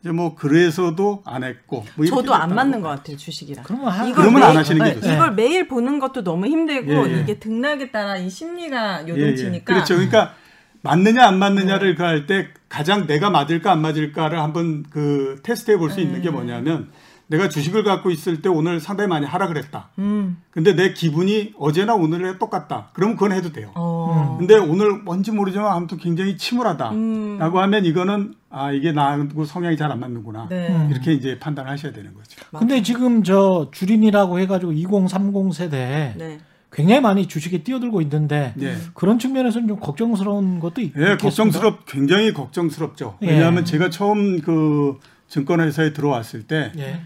이제 뭐 그래서도 안 했고 뭐 저도 안 맞는 것. 같아요 주식이랑. 그러면 하, 이걸 그러면 매일- 안 하시는 게 네, 좋죠. 이걸 매일 보는 것도 너무 힘들고 예, 예. 이게 등락에 따라 이 심리가 예, 요동치니까. 예. 그렇죠. 그러니까 맞느냐 안 맞느냐를 그할 때 가장 내가 맞을까 안 맞을까를 한번 그 테스트해 볼 수 있는 음. 게 뭐냐면 내가 주식을 갖고 있을 때 오늘 상당히 많이 하락을 했다. 음. 근데 내 기분이 어제나 오늘에 똑같다. 그러면 그건 해도 돼요. 어. 근데 오늘 뭔지 모르지만 아무튼 굉장히 침울하다. 음. 라고 하면 이거는 아 이게 나하고 성향이 잘 안 맞는구나. 네. 음. 이렇게 이제 판단하셔야 되는 거죠. 근데 지금 저 주린이라고 해가지고 2030 세대 네. 굉장히 많이 주식에 뛰어들고 있는데 예. 그런 측면에서는 좀 걱정스러운 것도 있, 예. 걱정스럽 굉장히 걱정스럽죠. 예. 왜냐하면 제가 처음 그 증권회사에 들어왔을 때 예.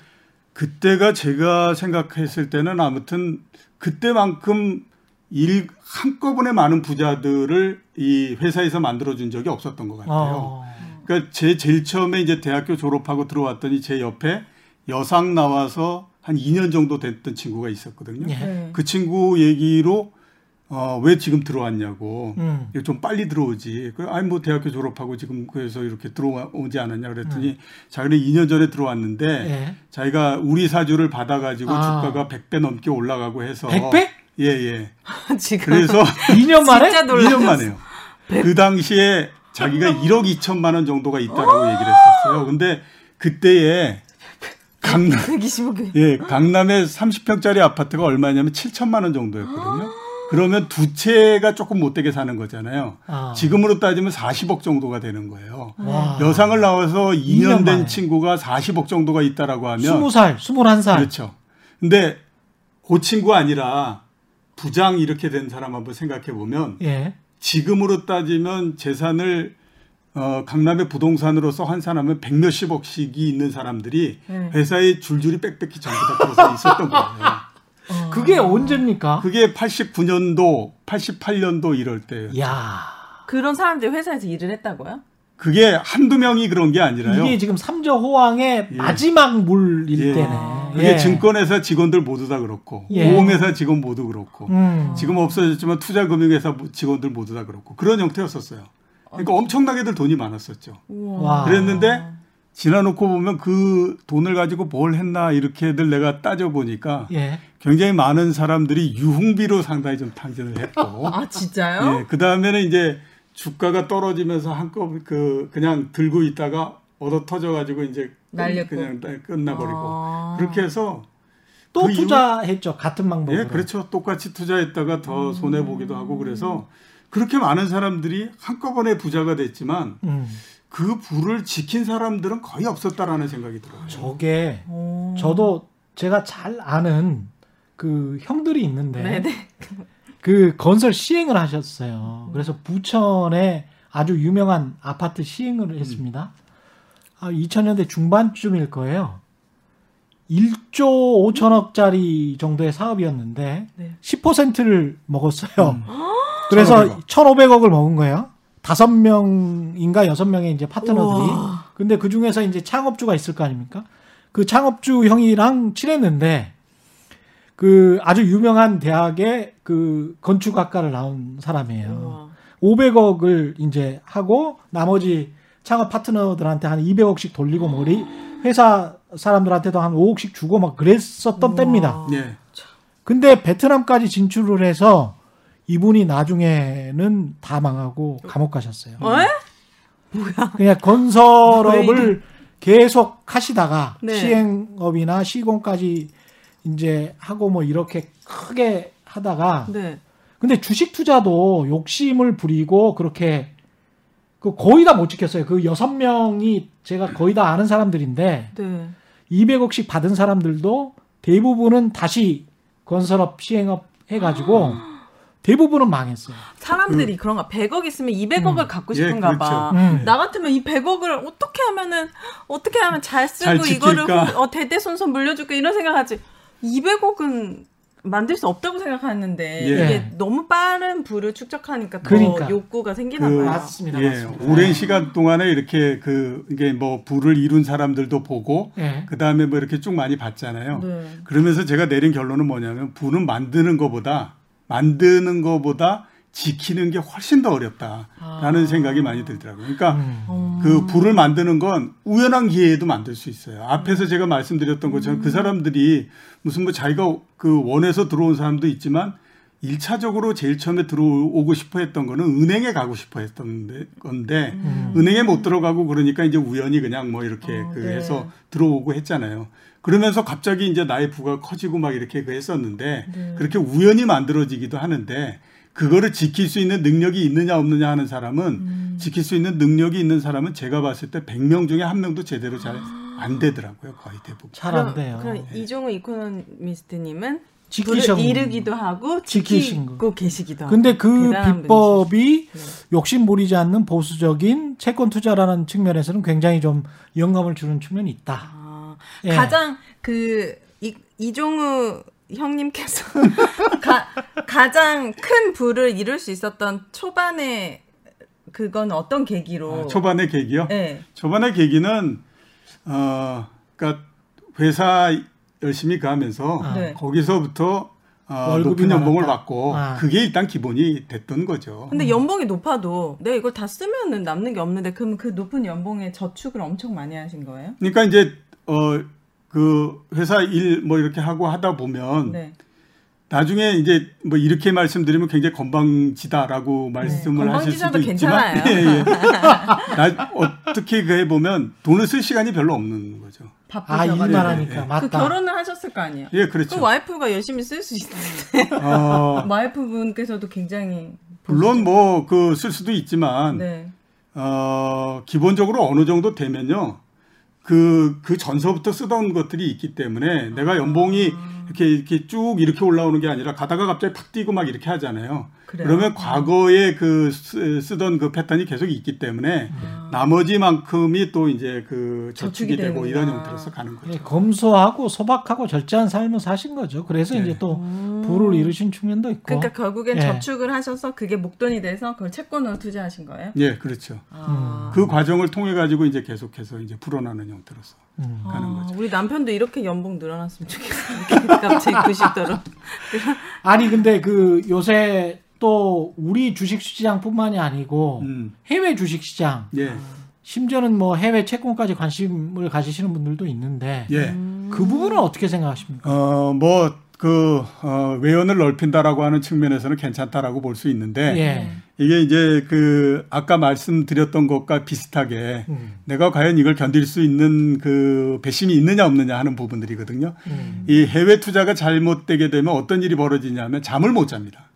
그때가 제가 생각했을 때는 아무튼 그때만큼 일 한꺼번에 많은 부자들을 이 회사에서 만들어 준 적이 없었던 것 같아요. 어. 그러니까 제 제일 처음에 이제 대학교 졸업하고 들어왔더니 제 옆에 여상 나와서 한 2년 정도 됐던 친구가 있었거든요. 예. 네. 그 친구 얘기로 어, 왜 지금 들어왔냐고. 음. 좀 빨리 들어오지. 그 아니 뭐 대학교 졸업하고 지금 그래서 이렇게 들어오지 않았냐 그랬더니 자기는 2년 전에 들어왔는데 음. 예. 자기가 우리 사주를 받아가지고 아. 주가가 100배 넘게 올라가고 해서 100배? 예, 예. 지금 그래서 2년 만에? 진짜 놀랐어. 2년 만에요. 그 당시에 자기가 1억 2천만 원 정도가 있다라고 얘기를 했었어요. 근데 그때에 강남 125개. 예, 강남에 30평짜리 아파트가 얼마냐면 7천만 원 정도였거든요. 그러면 두 채가 조금 못 되게 사는 거잖아요. 아. 지금으로 따지면 40억 정도가 되는 거예요. 와. 여상을 나와서 2년 2년 만에. 된 친구가 40억 정도가 있다라고 하면 20살, 21살. 그렇죠. 근데 그 친구 아니라 부장 이렇게 된 사람 한번 생각해 보면 예. 지금으로 따지면 재산을 어, 강남의 부동산으로서 환산하면 백몇십억씩이 있는 사람들이 네. 회사에 줄줄이 빽빽히 전부 다 들어서 있었던 거예요. 그게 언제입니까? 그게 89년도, 88년도 이럴 때예요. 야 그런 사람들이 회사에서 일을 했다고요? 그게 한두 명이 그런 게 아니라요. 이게 지금 삼저 호황의 예. 마지막 물일 예. 때네. 그게 예. 증권회사 직원들 모두 다 그렇고 예. 보험회사 직원 모두 그렇고 음. 지금 없어졌지만 투자금융회사 직원들 모두 다 그렇고 그런 형태였었어요. 그러니까 엄청나게들 돈이 많았었죠. 와. 그랬는데 지나놓고 보면 그 돈을 가지고 뭘 했나 이렇게들 내가 따져 보니까 예. 굉장히 많은 사람들이 유흥비로 상당히 좀 탕진을 했고 아 진짜요? 예, 그 다음에는 이제 주가가 떨어지면서 한꺼번에 그 그냥 들고 있다가 얻어 터져 가지고 이제 끝- 날렸고. 그냥 끝나버리고 아. 그렇게 해서 또그 이후- 투자했죠. 같은 방법으로. 예, 그렇죠. 똑같이 투자했다가 더 손해 보기도 하고 그래서 그렇게 많은 사람들이 한꺼번에 부자가 됐지만 음. 그 부를 지킨 사람들은 거의 없었다라는 생각이 들어요. 저게 오. 저도 제가 잘 아는 그 형들이 있는데 네네. 그 건설 시행을 하셨어요. 그래서 부천에 아주 유명한 아파트 시행을 했습니다. 아, 2000년대 중반쯤일 거예요. 1조 5천억짜리 정도의 사업이었는데 네. 10%를 먹었어요. 그래서 1,500억. 1,500억을 먹은 거예요. 다섯 명인가 여섯 명의 이제 파트너들이. 우와. 근데 그 중에서 이제 창업주가 있을 거 아닙니까? 그 창업주 형이랑 친했는데 그 아주 유명한 대학의 그 건축학과를 나온 사람이에요. 우와. 500억을 이제 하고 나머지 창업 파트너들한테 한 200억씩 돌리고 머리 회사 사람들한테도 한 5억씩 주고 막 그랬었던 우와. 때입니다. 예. 근데 베트남까지 진출을 해서 이분이 나중에는 다 망하고 감옥 가셨어요. 에? 그냥 건설업을 계속 하시다가 네. 시행업이나 시공까지 이제 하고 뭐 이렇게 크게 하다가 네. 근데 주식 투자도 욕심을 부리고 그렇게 그 거의 다 못 지켰어요. 그 여섯 명이 제가 거의 다 아는 사람들인데 네. 200억씩 받은 사람들도 대부분은 다시 건설업 시행업 해가지고 대부분은 망했어요. 사람들이 그런가 100억 있으면 200억을 갖고 예, 싶은가 그렇죠. 봐. 음. 나 같으면 이 100억을 어떻게 하면은 어떻게 하면 잘 쓰고 잘 이거를 어, 대대손손 물려줄까 이런 생각하지. 200억은 만들 수 없다고 생각하는데 예. 이게 너무 빠른 부를 축적하니까 더 그러니까. 욕구가 생기나 그- 봐요. 맞습니다. 예, 맞습니다. 오랜 시간 동안에 이렇게 그 이게 뭐 부를 이룬 사람들도 보고 예. 그 다음에 뭐 이렇게 쭉 많이 봤잖아요. 네. 그러면서 제가 내린 결론은 뭐냐면 부는 만드는 것보다 만드는 것보다 지키는 게 훨씬 더 어렵다라는 아. 생각이 많이 들더라고요. 그러니까 음. 그 부를 만드는 건 우연한 기회에도 만들 수 있어요. 앞에서 제가 말씀드렸던 것처럼 그 사람들이 무슨 뭐 자기가 그 원해서 들어온 사람도 있지만 일차적으로 제일 처음에 들어오고 싶어 했던 거는 은행에 가고 싶어 했던 건데 음. 은행에 못 들어가고 그러니까 이제 우연히 그냥 뭐 이렇게 어, 그 네. 해서 들어오고 했잖아요. 그러면서 갑자기 이제 나의 부가 커지고 막 이렇게 그 했었는데 네. 그렇게 우연히 만들어지기도 하는데 그거를 지킬 수 있는 능력이 있느냐 없느냐 하는 사람은 음. 지킬 수 있는 능력이 있는 사람은 제가 봤을 때 100명 중에 한 명도 제대로 잘 안 되더라고요. 거의 대부분. 잘 안 돼요. 그럼 이종우 이코노미스트님은 지키셔. 불을 이르기도 하고 지키신 지키고 계시기도 하고. 근데 그 비법이 분이시죠. 욕심 부리지 않는 보수적인 채권 투자라는 측면에서는 굉장히 좀 영감을 주는 측면이 있다. 아, 예. 가장 그 이, 이종우 형님께서 가, 가장 큰 부를 이룰 수 있었던 초반의 그건 어떤 계기로? 아, 초반의 계기요? 네. 초반의 계기는 어 그러니까 회사 열심히 가면서 아. 네. 거기서부터 어, 높은 연봉을 많았다. 받고 아. 그게 일단 기본이 됐던 거죠. 근데 연봉이 높아도 내가 이걸 다 쓰면은 남는 게 없는데 그럼 그 높은 연봉에 저축을 엄청 많이 하신 거예요? 그러니까 이제 어그 회사 일 뭐 이렇게 하고 하다 보면 네. 나중에 이제 뭐 이렇게 말씀드리면 굉장히 건방지다라고 말씀을 하실 수도 네. 건방지셔도 있지만 괜찮아요. 예, 예. 나 어떻게 그 해 보면 돈을 쓸 시간이 별로 없는 거죠. 아 바쁘셔가지고. 일만 예, 하니까 예. 맞다. 그 결혼을 하셨을 거 아니에요? 예, 그 그렇죠. 와이프가 열심히 쓸 수 있어요. 어, 와이프분께서도 굉장히 물론 뭐 그 쓸 수도 있지만 네. 어, 기본적으로 어느 정도 되면요. 그, 그 전서부터 쓰던 것들이 있기 때문에 내가 연봉이 이렇게, 이렇게 쭉 이렇게 올라오는 게 아니라 가다가 갑자기 팍 뛰고 막 이렇게 하잖아요. 그래요? 그러면 과거에 그 쓰- 쓰던 그 패턴이 계속 있기 때문에 나머지만큼이 또 이제 그 저축이 저축이 되고 되는구나. 이런 형태로서 가는 거죠. 예, 검소하고 소박하고 절제한 삶을 사신 거죠. 그래서 네. 이제 또 부를 이루신 측면도 있고. 그러니까 결국엔 예. 저축을 하셔서 그게 목돈이 돼서 그걸 채권으로 투자하신 거예요? 예, 그렇죠. 아. 그 과정을 통해 가지고 이제 계속해서 이제 불어나는 형태로서 음. 가는 아, 거죠. 우리 남편도 이렇게 연봉 늘어났으면 좋겠어요. 갑자기 90도로. 아니 근데 그 요새 또 우리 주식 시장뿐만이 아니고 음, 해외 주식 시장 예, 심지어는 뭐 해외 채권까지 관심을 가지시는 분들도 있는데 예. 그 부분은 어떻게 생각하십니까? 어, 뭐, 그, 어, 외연을 넓힌다라고 하는 측면에서는 괜찮다라고 볼 수 있는데, 예. 이게 이제 그, 아까 말씀드렸던 것과 비슷하게, 음. 내가 과연 이걸 견딜 수 있는 그 배심이 있느냐 없느냐 하는 부분들이거든요. 음. 이 해외 투자가 잘못되게 되면 어떤 일이 벌어지냐면 잠을 못 잡니다.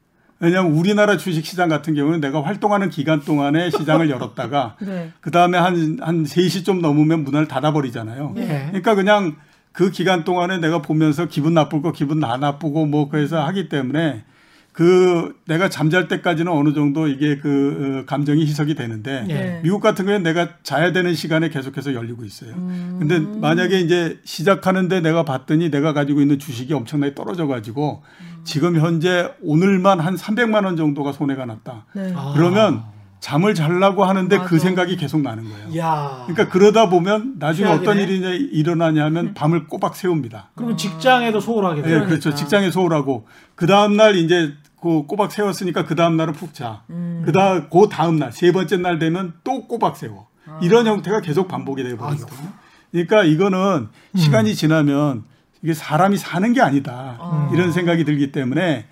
왜냐하면 우리나라 주식 시장 같은 경우는 내가 활동하는 기간 동안에 시장을 열었다가 네. 그 다음에 한, 한 3시 좀 넘으면 문을 닫아버리잖아요. 예. 그러니까 그냥 그 기간 동안에 내가 보면서 기분 나쁠 거 기분 나 나쁘고 뭐 그래서 하기 때문에 그 내가 잠잘 때까지는 어느 정도 이게 그 어, 감정이 희석이 되는데 예. 네. 미국 같은 경우는 내가 자야 되는 시간에 계속해서 열리고 있어요. 근데 만약에 이제 시작하는데 내가 봤더니 내가 가지고 있는 주식이 엄청나게 떨어져 가지고 지금 현재 오늘만 한 300만 원 정도가 손해가 났다. 네. 아. 그러면 잠을 자려고 하는데 그 맞아. 생각이 계속 나는 거예요. 야. 그러니까 그러다 보면 나중에. 어떤 일이 일어나냐 하면 밤을 꼬박 세웁니다. 그러면 직장에도 소홀하게 예, 돼요. 그렇죠. 직장에 소홀하고 그 다음 날 이제 그 꼬박 세웠으니까 그 다음 날은 푹 자. 그다음 그 다음 날 세 번째 날 되면 또 꼬박 세워. 이런 형태가 계속 반복이 되어 버리거든요. 그러니까 이거는 시간이 지나면 이게 사람이 사는 게 아니다. 이런 생각이 들기 때문에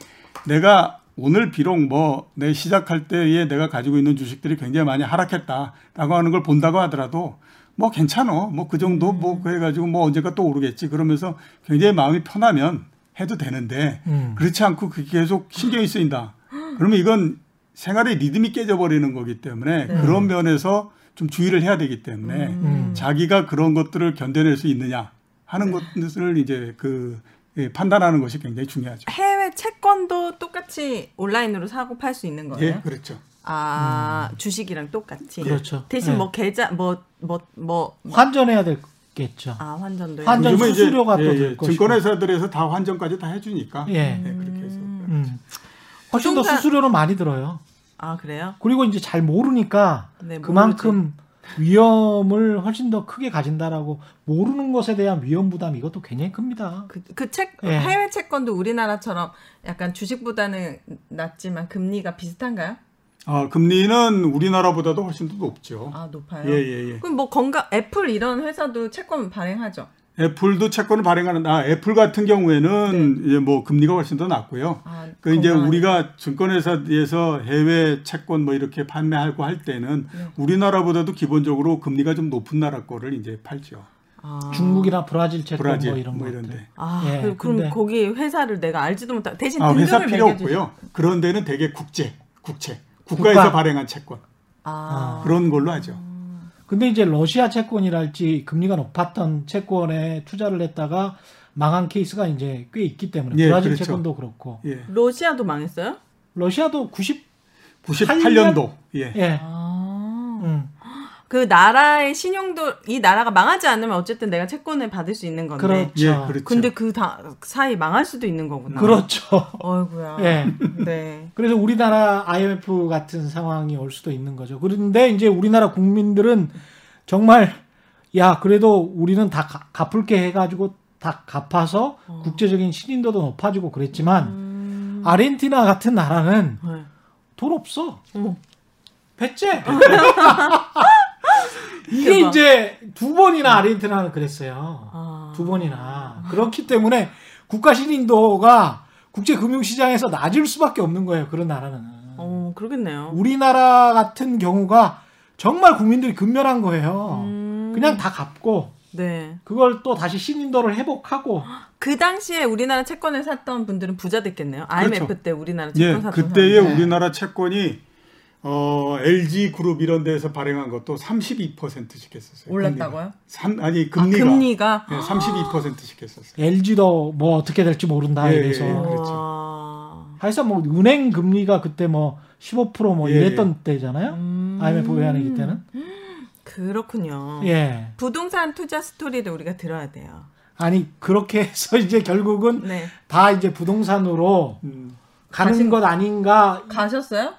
내가 오늘 비록 뭐 내 시작할 때에 내가 가지고 있는 주식들이 굉장히 많이 하락했다라고 하는 걸 본다고 하더라도 뭐 괜찮어. 뭐 그 정도 뭐 그래가지고 뭐 언젠가 또 오르겠지. 그러면서 굉장히 마음이 편하면 해도 되는데 음. 그렇지 않고 그게 계속 신경이 쓰인다. 그러면 이건 생활의 리듬이 깨져버리는 거기 때문에 그런 면에서 좀 주의를 해야 되기 때문에 음. 자기가 그런 것들을 견뎌낼 수 있느냐 하는 것을 이제 그 예, 판단하는 것이 굉장히 중요하죠. 채권도 똑같이 온라인으로 사고 팔 수 있는 거예요? 예, 그렇죠. 아 주식이랑 똑같이. 그렇죠. 대신 네. 뭐 계좌 뭐 뭐 뭐 환전해야 되겠죠. 아 환전도 환전 수수료가 또 예, 될 예. 증권회사들에서 다 환전까지 다 해 주니까 예. 예, 그렇게 해서 음. 훨씬 더 부동산- 수수료는 많이 들어요. 아 그래요? 그리고 이제 잘 모르니까 네, 그만큼 위험을 훨씬 더 크게 가진다라고 모르는 것에 대한 위험 부담 이것도 굉장히 큽니다. 그책 예. 해외 채권도 우리나라처럼 약간 주식보다는 낮지만 금리가 비슷한가요? 아, 금리는 우리나라보다도 훨씬 더 높죠. 아 높아요. 예, 예, 예. 그럼 뭐 건강 애플 이런 회사도 채권 발행하죠. 애플도 채권을 발행하는 아 애플 같은 경우에는 이제 뭐 금리가 훨씬 더 낮고요. 아, 그 이제. 우리가 증권회사에서 해외 채권 뭐 이렇게 판매하고 할 때는 네. 우리나라보다도 기본적으로 금리가 좀 높은 나라 거를 이제 팔죠. 아. 중국이나 브라질 채권 브라질 뭐 이런 뭐. 이런데. 아, 예, 그- 그럼 근데- 거기 회사를 내가 알지도 못하고 대신 아, 등급을 회사 필요. 없고요. 그런 데는 되게 국제, 국채, 국가에서 국가. 발행한 채권 아, 그런 걸로 하죠. 근데 이제 러시아 채권이랄지 금리가 높았던 채권에 투자를 했다가 망한 케이스가 이제 꽤 있기 때문에 예, 브라질 그렇죠. 채권도 그렇고 예, 러시아도 망했어요? 러시아도 90 98년도 예. 예. 아, 음. 그 나라의 신용도 이 나라가 망하지 않으면 어쨌든 내가 채권을 받을 수 있는 건데. 그렇죠. 예, 그렇죠. 근데 그 다, 사이 망할 수도 있는 거구나. 그렇죠. 어이구야. 예. 네. 그래서 우리나라 IMF 같은 상황이 올 수도 있는 거죠. 그런데 이제 우리나라 국민들은 정말 야 그래도 우리는 다 가- 갚을게 해가지고 다 갚아서 어. 국제적인 신인도도 높아지고 그랬지만 음. 아르헨티나 같은 나라는 네. 돈 없어. 어머. 배째. 이게 대박. 이제 두 번이나 아르헨티나는 그랬어요. 아. 두 번이나. 그렇기 때문에 국가 신인도가 국제 금융 시장에서 낮을 수밖에 없는 거예요. 그런 나라는. 어, 그러겠네요. 우리나라 같은 경우가 정말 국민들이 근면한 거예요. 음. 그냥 다 갚고 네. 그걸 또 다시 신인도를 회복하고 그 당시에 우리나라 채권을 샀던 분들은 부자 됐겠네요. IMF 그렇죠. 때 우리나라 채권 예, 샀던 그때의 사람들. 우리나라 채권이 어, LG 그룹 이런 데서 발행한 것도 32%씩 했었어요. 올랐다고요? 삼, 아니 아, 금리가, 금리가 예, 32%씩 했었어요. LG도 뭐 어떻게 될지 모른다 예, 이래서 예, 그렇죠. 와. 하여튼 뭐 은행 금리가 그때 뭐 15%뭐 예, 이랬던 때잖아요. 음. IMF 외환위기 때는. 그렇군요. 예. 부동산 투자 스토리를 우리가 들어야 돼요. 아니 그렇게 해서 이제 결국은 네. 다 이제 부동산으로 음. 가는 가신- 것 아닌가. 가셨어요?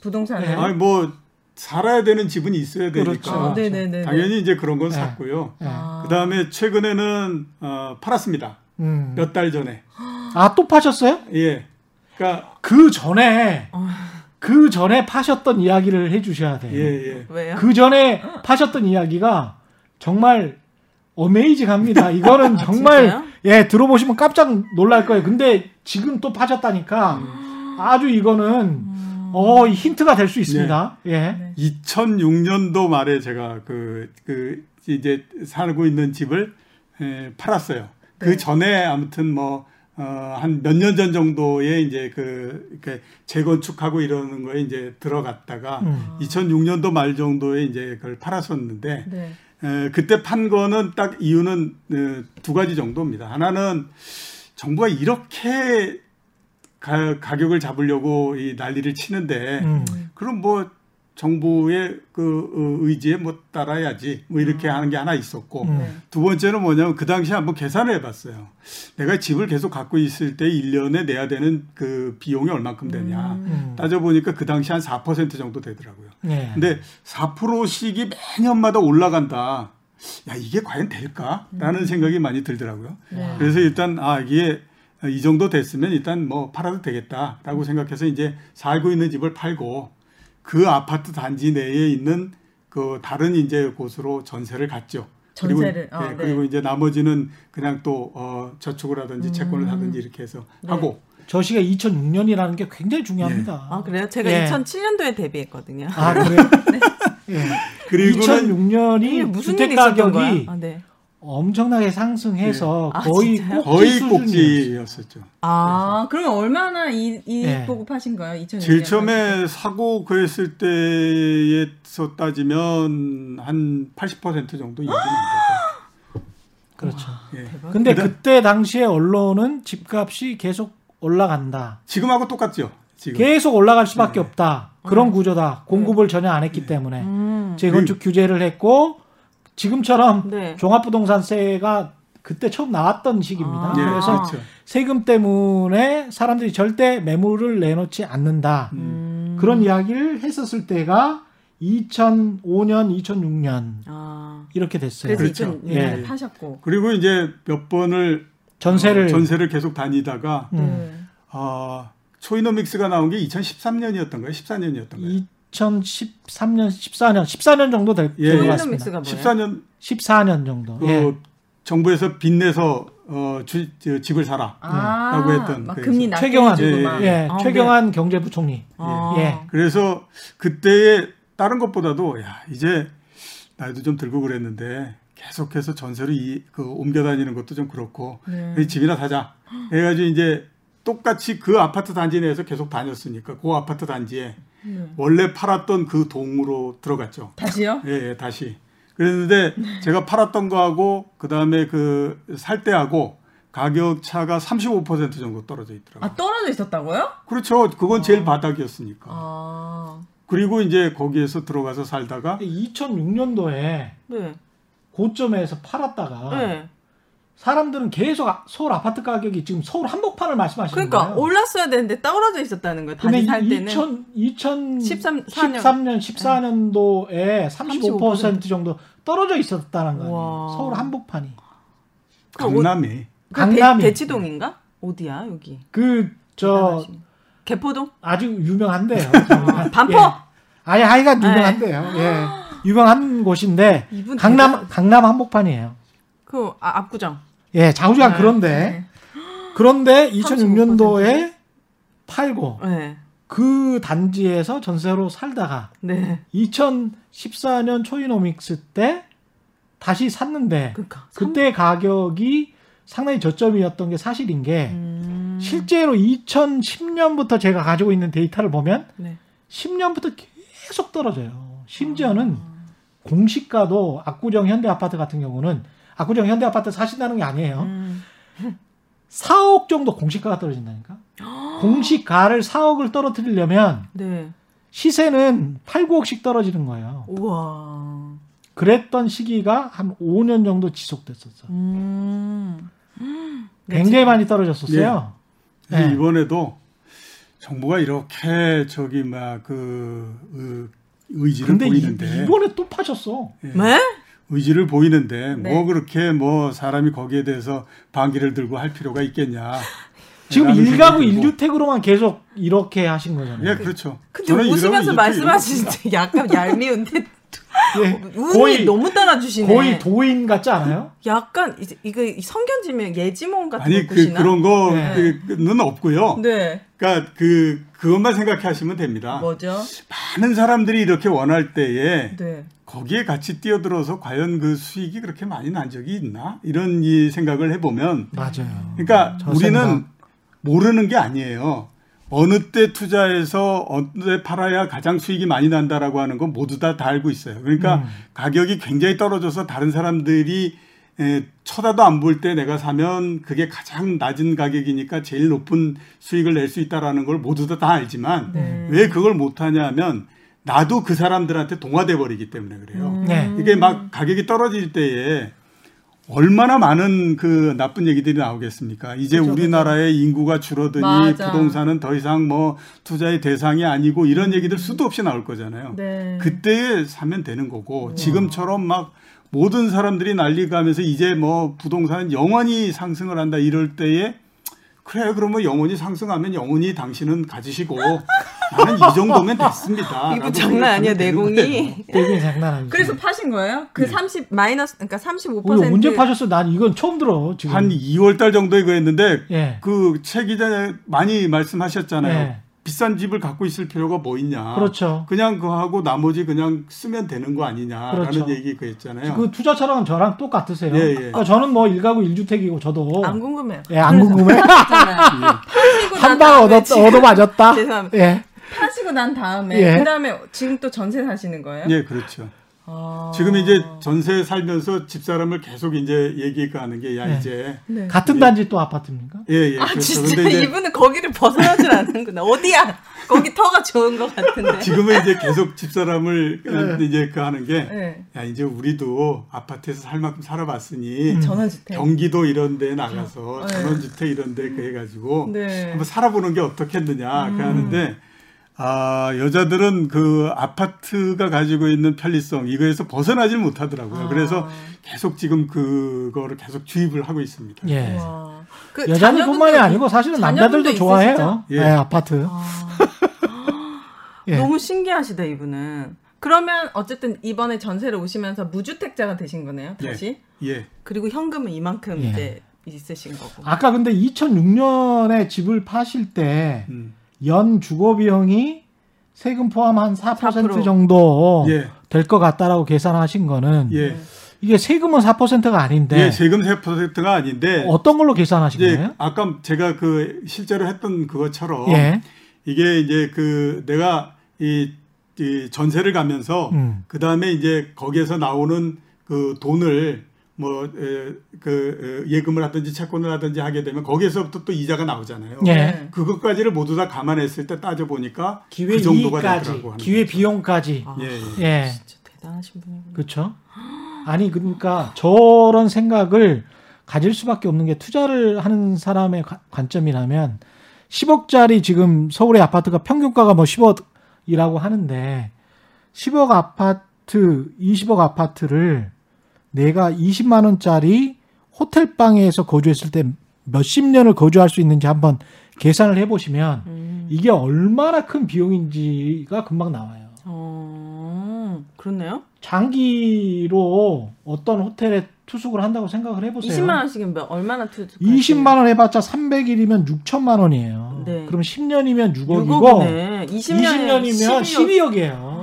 부동산에? 네. 아니 뭐 살아야 되는 집은 있어야 되니까 그렇죠. 아, 네네네. 당연히 이제 그런 건 네. 샀고요. 예. 아. 그 다음에 최근에는 어, 팔았습니다. 음. 몇달 전에. 아 또 파셨어요? 예. 그러니까 그 전에 어. 그 전에 파셨던 이야기를 해주셔야 돼요. 예, 예. 왜요? 그 전에 파셨던 이야기가 정말 어메이징합니다. 이거는 정말 진짜요? 예 들어보시면 깜짝 놀랄 거예요. 근데 지금 또 파셨다니까 아주 이거는 어 힌트가 될 수 있습니다. 예. 2006년도 말에 제가 그, 그 이제 살고 있는 집을 에, 팔았어요. 그 네. 전에 아무튼 뭐, 어, 한 몇 년 전 정도에 이제 그, 이렇게 재건축하고 이러는 거에 이제 들어갔다가 음. 2006년도 말 정도에 이제 그걸 팔았었는데 네. 에, 그때 판 거는 딱 이유는 에, 두 가지 정도입니다. 하나는 정부가 이렇게 가, 가격을 잡으려고 이 난리를 치는데 음. 그럼 뭐 정부의 그 어, 의지에 뭐 따라야지 뭐 이렇게 하는 게 하나 있었고 음. 네. 두 번째는 뭐냐면 그 당시에 한번 계산을 해봤어요. 내가 집을 계속 갖고 있을 때 1년에 내야 되는 그 비용이 얼만큼 되냐 음. 따져보니까 그 당시 한 4% 정도 되더라고요. 예. 근데 4%씩이 매년마다 올라간다. 야 이게 과연 될까라는 생각이 많이 들더라고요. 네. 그래서 일단 아 이게 이 정도 됐으면 일단 뭐 팔아도 되겠다라고 생각해서 이제 살고 있는 집을 팔고 그 아파트 단지 내에 있는 그 다른 이제 곳으로 전세를 갔죠. 전세를, 그리고, 아, 예, 네. 그리고 이제 나머지는 그냥 또 어, 저축을 하든지 채권을 음. 하든지 이렇게 해서 네. 하고 저 시가 2006년이라는 게 굉장히 중요합니다. 아, 그래요? 제가 예. 2007년도에 데뷔했거든요. 아, 그래요? 예. 그리고는 2006년이 이게 무슨 주택 일이 있었던 거야? 가격이 아, 네. 엄청나게 상승해서 아, 거의 진짜요? 꼭지 거의. 꼭지였었죠. 아, 그러면 얼마나 이, 이 예. 보고 파신 거예요? 2006년. 제일 처음에 사고 그랬을 때에서 따지면 한 80% 정도 이익이 난 거죠. 그렇죠. 예. 대박. 근데 그다- 그때 당시에 언론은 집값이 계속 올라간다. 지금하고 똑같죠. 지금. 계속 올라갈 수밖에 네. 없다. 그런 구조다. 공급을 전혀 안 했기 때문에 음. 재건축 규제를 했고 지금처럼 네. 종합부동산세가 그때 처음 나왔던 시기입니다. 아. 예, 그래서 그렇죠. 세금 때문에 사람들이 절대 매물을 내놓지 않는다. 음. 그런 이야기를 했었을 때가 2005년, 2006년 아. 이렇게 됐어요. 그래서 그렇죠. 2006년에 예. 파셨고. 그리고 이제 몇 번을 전세를 어, 전세를 계속 다니다가 음. 네. 어, 초이노믹스가 나온 게 2013년이었던가요? 14년이었던가요? 2013년, 14년, 14년 정도 될 예, 것 예. 같습니다. 초이노믹스가 뭐예요? 14년 14년 정도. 그 예. 정부에서 빚내서 어, 주, 저, 집을 사라. 아, 라고 했던 막 그래서. 금리 최경환, 예, 막. 예, 아, 최경환 경제부총리. 네. 아. 예. 그래서 그때에 다른 것보다도 야 이제 나이도 좀 들고 그랬는데 계속해서 전세로 이, 그 옮겨 다니는 것도 좀 그렇고 네. 집이나 사자. 해가지고 이제 똑같이 그 아파트 단지 내에서 계속 다녔으니까 그 아파트 단지에 네. 원래 팔았던 그 동으로 들어갔죠. 다시요? 예, 예, 다시. 그랬는데 제가 팔았던 거하고 그 다음에 그 살 때하고 가격 차가 35% 정도 떨어져 있더라고요. 아, 떨어져 있었다고요? 그렇죠. 그건 제일 바닥이었으니까. 아. 그리고 이제 거기에서 들어가서 살다가 2006년도에 네. 고점에서 팔았다가 네. 사람들은 계속 아- 서울 아파트 가격이 지금 서울 한복판을 말씀하시는 그러니까 거예요. 올랐어야 되는데 떨어져 있었다는 거예요. 다시 살 때는 2000, 2013, 13, 14년도에 35% 정도 떨어져 있었다는 거예요. 와. 서울 한복판이. 강남에 그 강남이. 대, 치동인가 어디야 여기? 그 저. 개포동? 아주 유명한데요. 반포? 예. 아니 하여간 유명한데요. 예. 유명한 곳인데 강남 대단- 강남 한복판이에요. 그 아, 압구정. 예, 좌우지간 네, 그런데 그런데 35%. 2006년도에 팔고 네. 그 단지에서 전세로 살다가 네. 2014년 초이노믹스 때 다시 샀는데 그러니까 그때 가격이 상당히 저점이었던 게 사실인 게 음. 실제로 2010년부터 제가 가지고 있는 데이터를 보면 네. 10년부터 계속 떨어져요. 심지어는 공시가도 압구정 현대 아파트 같은 경우는 압구정 현대 아파트 사신다는 게 아니에요. 음. 4억 정도 공시가가 떨어진다니까. 공시가를 4억을 떨어뜨리려면 네. 시세는 8, 9억씩 떨어지는 거예요. 우와. 그랬던 시기가 한 5년 정도 지속됐었어. 음. 굉장히 많이 떨어졌었어요. 그래서 네. 이번에도 정부가 이렇게 저기 막그 의지를 근데 이- 보이는데 이번에 또 파셨어. 예. 네? 의지를 보이는데 네. 뭐 그렇게 뭐 사람이 거기에 대해서 반기를 들고 할 필요가 있겠냐. 지금 일가구. 1주택으로만 계속 이렇게 하신 거잖아요. 예, 그렇죠. 근데 웃으면서 말씀하시는데 약간 얄미운데 예, 운이 거의 너무 따라주시네. 거의 도인 같지 않아요? 약간 이제 이거 성견지명 예지몽 같은 아니 거 그? 그런 네. 거는 없고요. 네. 그러니까 그 그것만 생각하시면 됩니다. 뭐죠? 많은 사람들이 이렇게 원할 때에 네. 거기에 같이 뛰어들어서 과연 그 수익이 그렇게 많이 난 적이 있나 이런 이 생각을 해보면 맞아요. 그러니까 저 우리는 생각. 모르는 게 아니에요. 어느 때 투자해서 어느 때 팔아야 가장 수익이 많이 난다라고 하는 건 모두 다, 다 알고 있어요. 그러니까 음. 가격이 굉장히 떨어져서 다른 사람들이 에, 쳐다도 안 볼 때 내가 사면 그게 가장 낮은 가격이니까 제일 높은 수익을 낼 수 있다라는 걸 모두 다, 다 알지만 네. 왜 그걸 못하냐 하면 나도 그 사람들한테 동화돼 버리기 때문에 그래요. 네. 이게 막 가격이 떨어질 때에 얼마나 많은 그 나쁜 얘기들이 나오겠습니까? 이제 그죠, 우리나라의 인구가 줄어드니 맞아. 부동산은 더 이상 뭐 투자의 대상이 아니고 이런 얘기들 수도 없이 나올 거잖아요. 네. 그때에 사면 되는 거고 지금처럼 막 모든 사람들이 난리 가면서 이제 뭐 부동산은 영원히 상승을 한다 이럴 때에 그래 그러면 영원히 상승하면 영원히 당신은 가지시고 나는 이 정도면 됐습니다. 라고 장난 아니야. 내공이. 되게 장난 아니죠. 그래서 파신 거예요? 그30 마이너스 그러니까 35% 어, 이거 언제 파셨어? 난 이건 처음 들어. 지금. 한 2월 달 정도에 그랬는데 예. 그최 기자 많이 말씀하셨잖아요. 예. 비싼 집을 갖고 있을 필요가 뭐 있냐. 그렇죠. 그냥 그거 하고 나머지 그냥 쓰면 되는 거 아니냐라는 그렇죠. 얘기 그랬잖아요. 그 투자처럼 저랑 똑같으세요. 예, 예. 그러니까 저는 뭐 일가구 1주택이고 저도 안 궁금해요. 예, 안 궁금해. 파시고 난한방 다음에 얻었 지금- 얻어 맞았다. 죄송합니다. 예. 파시고 난 다음에 예. 그 다음에 지금 또 전세 사시는 거예요? 예, 그렇죠. 아. 지금 이제 전세 살면서 집사람을 계속 이제 얘기가 하는 게야 네. 이제 네. 같은 예. 단지 또 아파트입니까? 예, 예. 아 그렇죠. 진짜 근데 이제 이분은 거기를 벗어나질 않는구나. 어디야? 거기 터가 좋은 것 같은데. 지금은 이제 계속 집사람을 이제 그 하는 게 네. 야, 이제 우리도 아파트에서 살 만큼 살아봤으니 음. 전원주택. 경기도 이런 데 나가서 네. 전원주택 이런 데 그 해가지고 네. 한번 살아보는 게 어떻겠느냐 음. 그 하는데 아 여자들은 그 아파트가 가지고 있는 편리성 이거에서 벗어나질 못하더라고요. 아. 그래서 계속 지금 그거를 계속 주입을 하고 있습니다. 예. 와. 그 여자들뿐만이 아니고 사실은 남자들도? 좋아해요. 예. 예, 아파트. 아. 예. 너무 신기하시다 이분은. 그러면 어쨌든 이번에 전세를 오시면서 무주택자가 되신 거네요. 다시. 예. 그리고 현금은 이만큼 예. 이제 있으신 거고. 아까 근데 2006년에 집을 파실 때 연 음. 주거 비용이 세금 포함 한4% 4%. 정도 예. 될것 같다라고 계산하신 거는 예. 이게 세금은 4%가 아닌데 예, 세금 4%가 아닌데 어떤 걸로 계산하신 이제 거예요? 아까 제가 그 실제로 했던 그것처럼 예. 이게 이제 그 내가 이, 이 전세를 가면서 음. 그 다음에 이제 거기에서 나오는 그 돈을 뭐 그 예금을 하든지 채권을 하든지 하게 되면 거기에서부터 또 이자가 나오잖아요. 예. 네. 그것까지를 모두 다 감안했을 때 따져 보니까 기회 그 정도가 이익까지, 되더라고 하는 기회 거죠. 비용까지. 아, 예, 예. 예. 진짜 대단하신 분이군요. 그렇죠. 아니 그러니까 저런 생각을 가질 수밖에 없는 게 투자를 하는 사람의 가- 관점이라면 10억짜리 지금 서울의 아파트가 평균가가 뭐 10억이라고 하는데 10억 아파트, 20억 아파트를 내가 20만 원짜리 호텔 방에서 거주했을 때 몇십 년을 거주할 수 있는지 한번 계산을 해보시면 음. 이게 얼마나 큰 비용인지가 금방 나와요. 어, 그렇네요. 장기로 어떤 호텔에 투숙을 한다고 생각을 해보세요. 20만 원씩은 몇, 얼마나 투? 20만 원 해봤자 300일이면 6천만 원이에요. 네. 그럼 10년이면 6억이고 6억이네. 20년이면 20년이면 12억. 12억이에요.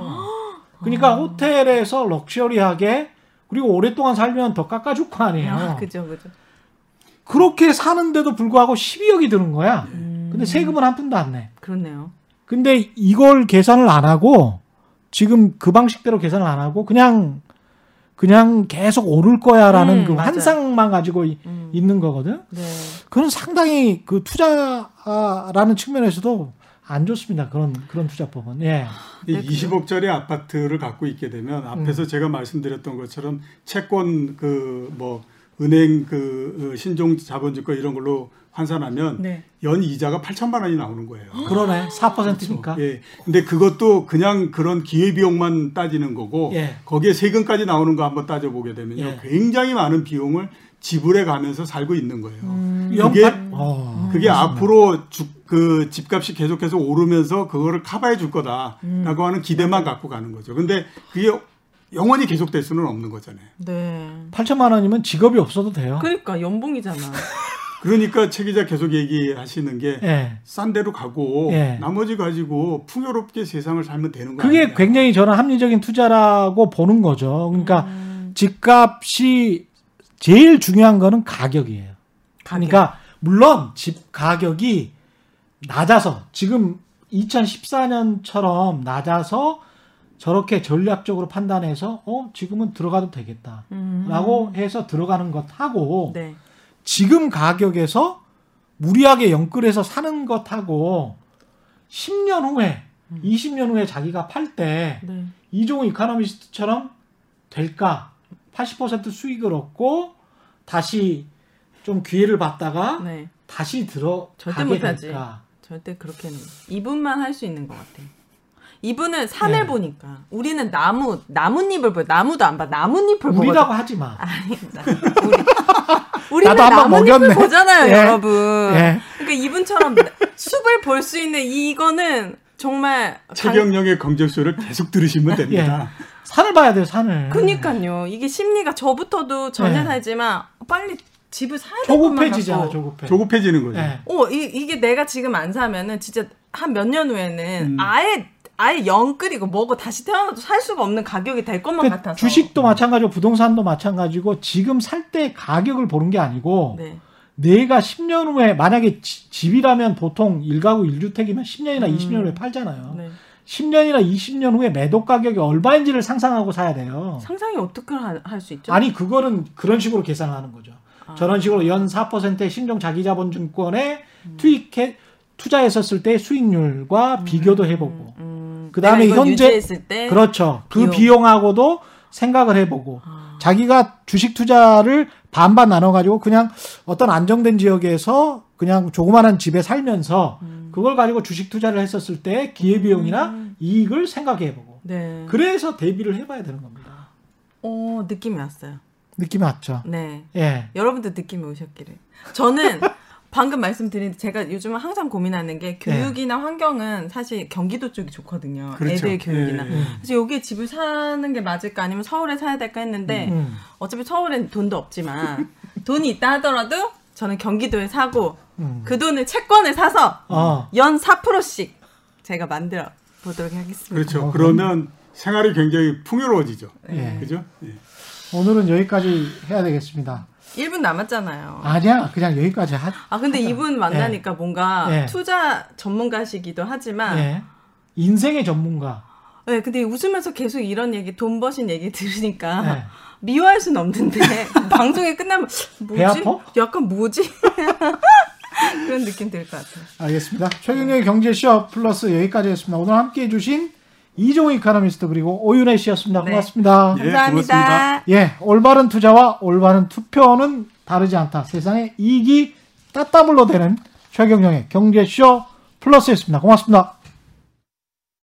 그러니까 호텔에서 luxury하게 그리고 오랫동안 살면 더 깎아줄 거 아니에요. 아, 그죠, 그죠. 그렇게 사는데도 불구하고 12억이 드는 거야. 음, 근데 세금은 한 푼도 안 내. 그렇네요. 근데 이걸 계산을 안 하고 지금 그 방식대로 계산을 안 하고 그냥 그냥 계속 오를 거야라는 음, 그 맞아요. 환상만 가지고 이- 음, 있는 거거든. 네. 그건 상당히 그 투자라는 측면에서도 안 좋습니다. 그런 그런 투자법은. 예. 이 네, 20억짜리 아파트를 갖고 있게 되면 앞에서 음. 제가 말씀드렸던 것처럼 채권 그 뭐 은행 그 어, 신종 자본주가 이런 걸로 환산하면 네. 연 이자가 8천만 원이 나오는 거예요. 그러네. 4%니까. 예. 근데 그것도 그냥 그런 기회 비용만 따지는 거고 예. 거기에 세금까지 나오는 거 한번 따져 보게 되면요. 예. 굉장히 많은 비용을 지불해 가면서 살고 있는 거예요. 음, 그게- 어, 그게. 앞으로 주, 그 집값이 계속해서 오르면서 그거를 커버해 줄 거다라고 음. 하는 기대만 갖고 가는 거죠. 근데 그게 영원히 계속될 수는 없는 거잖아요. 네. 8천만 원이면 직업이 없어도 돼요. 그러니까 연봉이잖아. 그러니까 최 기자 계속 얘기하시는 게싼 예. 데로 가고 예. 나머지 가지고 풍요롭게 세상을 살면 되는 거 그게 아니냐. 굉장히 저는 합리적인 투자라고 보는 거죠. 그러니까 음, 집값이 제일 중요한 거는 가격이에요. 가격. 그러니까 물론 집 가격이 낮아서 지금 2014년처럼 낮아서 저렇게 전략적으로 판단해서 어 지금은 들어가도 되겠다라고 음, 해서 들어가는 것하고 네. 지금 가격에서 무리하게 연끌해서 사는 것하고 10년 후에 20년 후에 자기가 팔때 네. 이종우 이카노미스트처럼 될까? 80% 수익을 얻고 다시 좀 기회를 받다가 네. 다시 절대 들어가게 못하지. 절대 그렇게는 이분만 할 수 있는 것 같아. 이분은 산을 네. 보니까 우리는 나무 나뭇잎을 보 나무도 안 봐. 나뭇잎을 보거든. 우리라고 하지 마. 아닙니다. 우리 우리는 나뭇잎을 먹였네. 보잖아요, 예. 여러분. 예. 그러니까 이분처럼 숲을 볼 수 있는 이거는 정말 최경영의 경제쇼를 계속 들으시면 됩니다. 산을 봐야 돼요, 산을. 그니까요. 이게 심리가 저부터도 전에 네. 살지만 빨리 집을 사야 될 것만 조급해지잖아, 같고. 조급해. 조급해지는 거죠. 예. 어, 이, 이게 내가 지금 안 사면은 진짜 한 몇 년 후에는 음. 아예 아예 영 끓이고 먹어 다시 태어나도 살 수가 없는 가격이 될 것만 그러니까 같아서. 주식도 마찬가지고 부동산도 마찬가지고 지금 살 때 가격을 보는 게 아니고 네. 내가 10년 후에 만약에 지- 집이라면 보통 1가구 1주택이면 10년이나 음. 20년 후에 팔잖아요. 네. 10년이나 20년 후에 매도 가격이 얼마인지를 상상하고 사야 돼요. 상상이 어떻게 할 수 있죠? 아니 그거는 그런 식으로 계산하는 거죠. 아. 저런 식으로 연 4%의 신종 자기자본증권에 투입해 투자했었을 때 수익률과 비교도 해보고 음, 그다음에 내가 이걸 현재- 그렇죠. 그 비용. 비용하고도 생각을 해보고 아, 자기가 주식 투자를 반반 나눠가지고 그냥 어떤 안정된 지역에서 그냥 조그마한 집에 살면서 음. 그걸 가지고 주식 투자를 했었을 때 기회비용이나 음. 이익을 생각해보고 네. 그래서 대비를 해봐야 되는 겁니다. 어, 느낌이 왔어요. 느낌이 왔죠. 네. 예. 여러분도 느낌이 오셨기를. 저는 방금 말씀드린 제가 요즘은 항상 고민하는 게 교육이나 환경은 사실 경기도 쪽이 좋거든요. 그렇죠. 애들 교육이나. 예, 예. 그래서 여기에 집을 사는 게 맞을까 아니면 서울에 사야 될까 했는데 음. 어차피 서울엔 돈도 없지만 돈이 있다 하더라도 저는 경기도에 사고 음. 그 돈을 채권을 사서 어. 연 4%씩 제가 만들어 보도록 하겠습니다. 그렇죠. 어, 그러면 생활이 굉장히 풍요로워지죠. 예. 그죠? 예. 오늘은 여기까지 해야 되겠습니다. 1분 남았잖아요. 아니야, 그냥 여기까지 하. 아 근데 이분 만나니까 뭔가 예. 투자 전문가시기도 하지만 예. 인생의 전문가. 네, 근데 웃으면서 계속 이런 얘기 돈 버신 얘기 들으니까 예. 미워할 수는 없는데 방송이 끝나면 뭐지? 약간 뭐지? 그런 느낌 들 것 같아요. 알겠습니다. 최경영의 경제쇼 플러스 여기까지였습니다. 오늘 함께 해주신 이종우 이카노미스트 그리고 오윤혜 씨였습니다. 네. 고맙습니다. 예, 감사합니다. 고맙습니다. 예, 올바른 투자와 올바른 투표는 다르지 않다. 세상에 이익이 따따블로 되는 최경영의 경제쇼 플러스였습니다. 고맙습니다.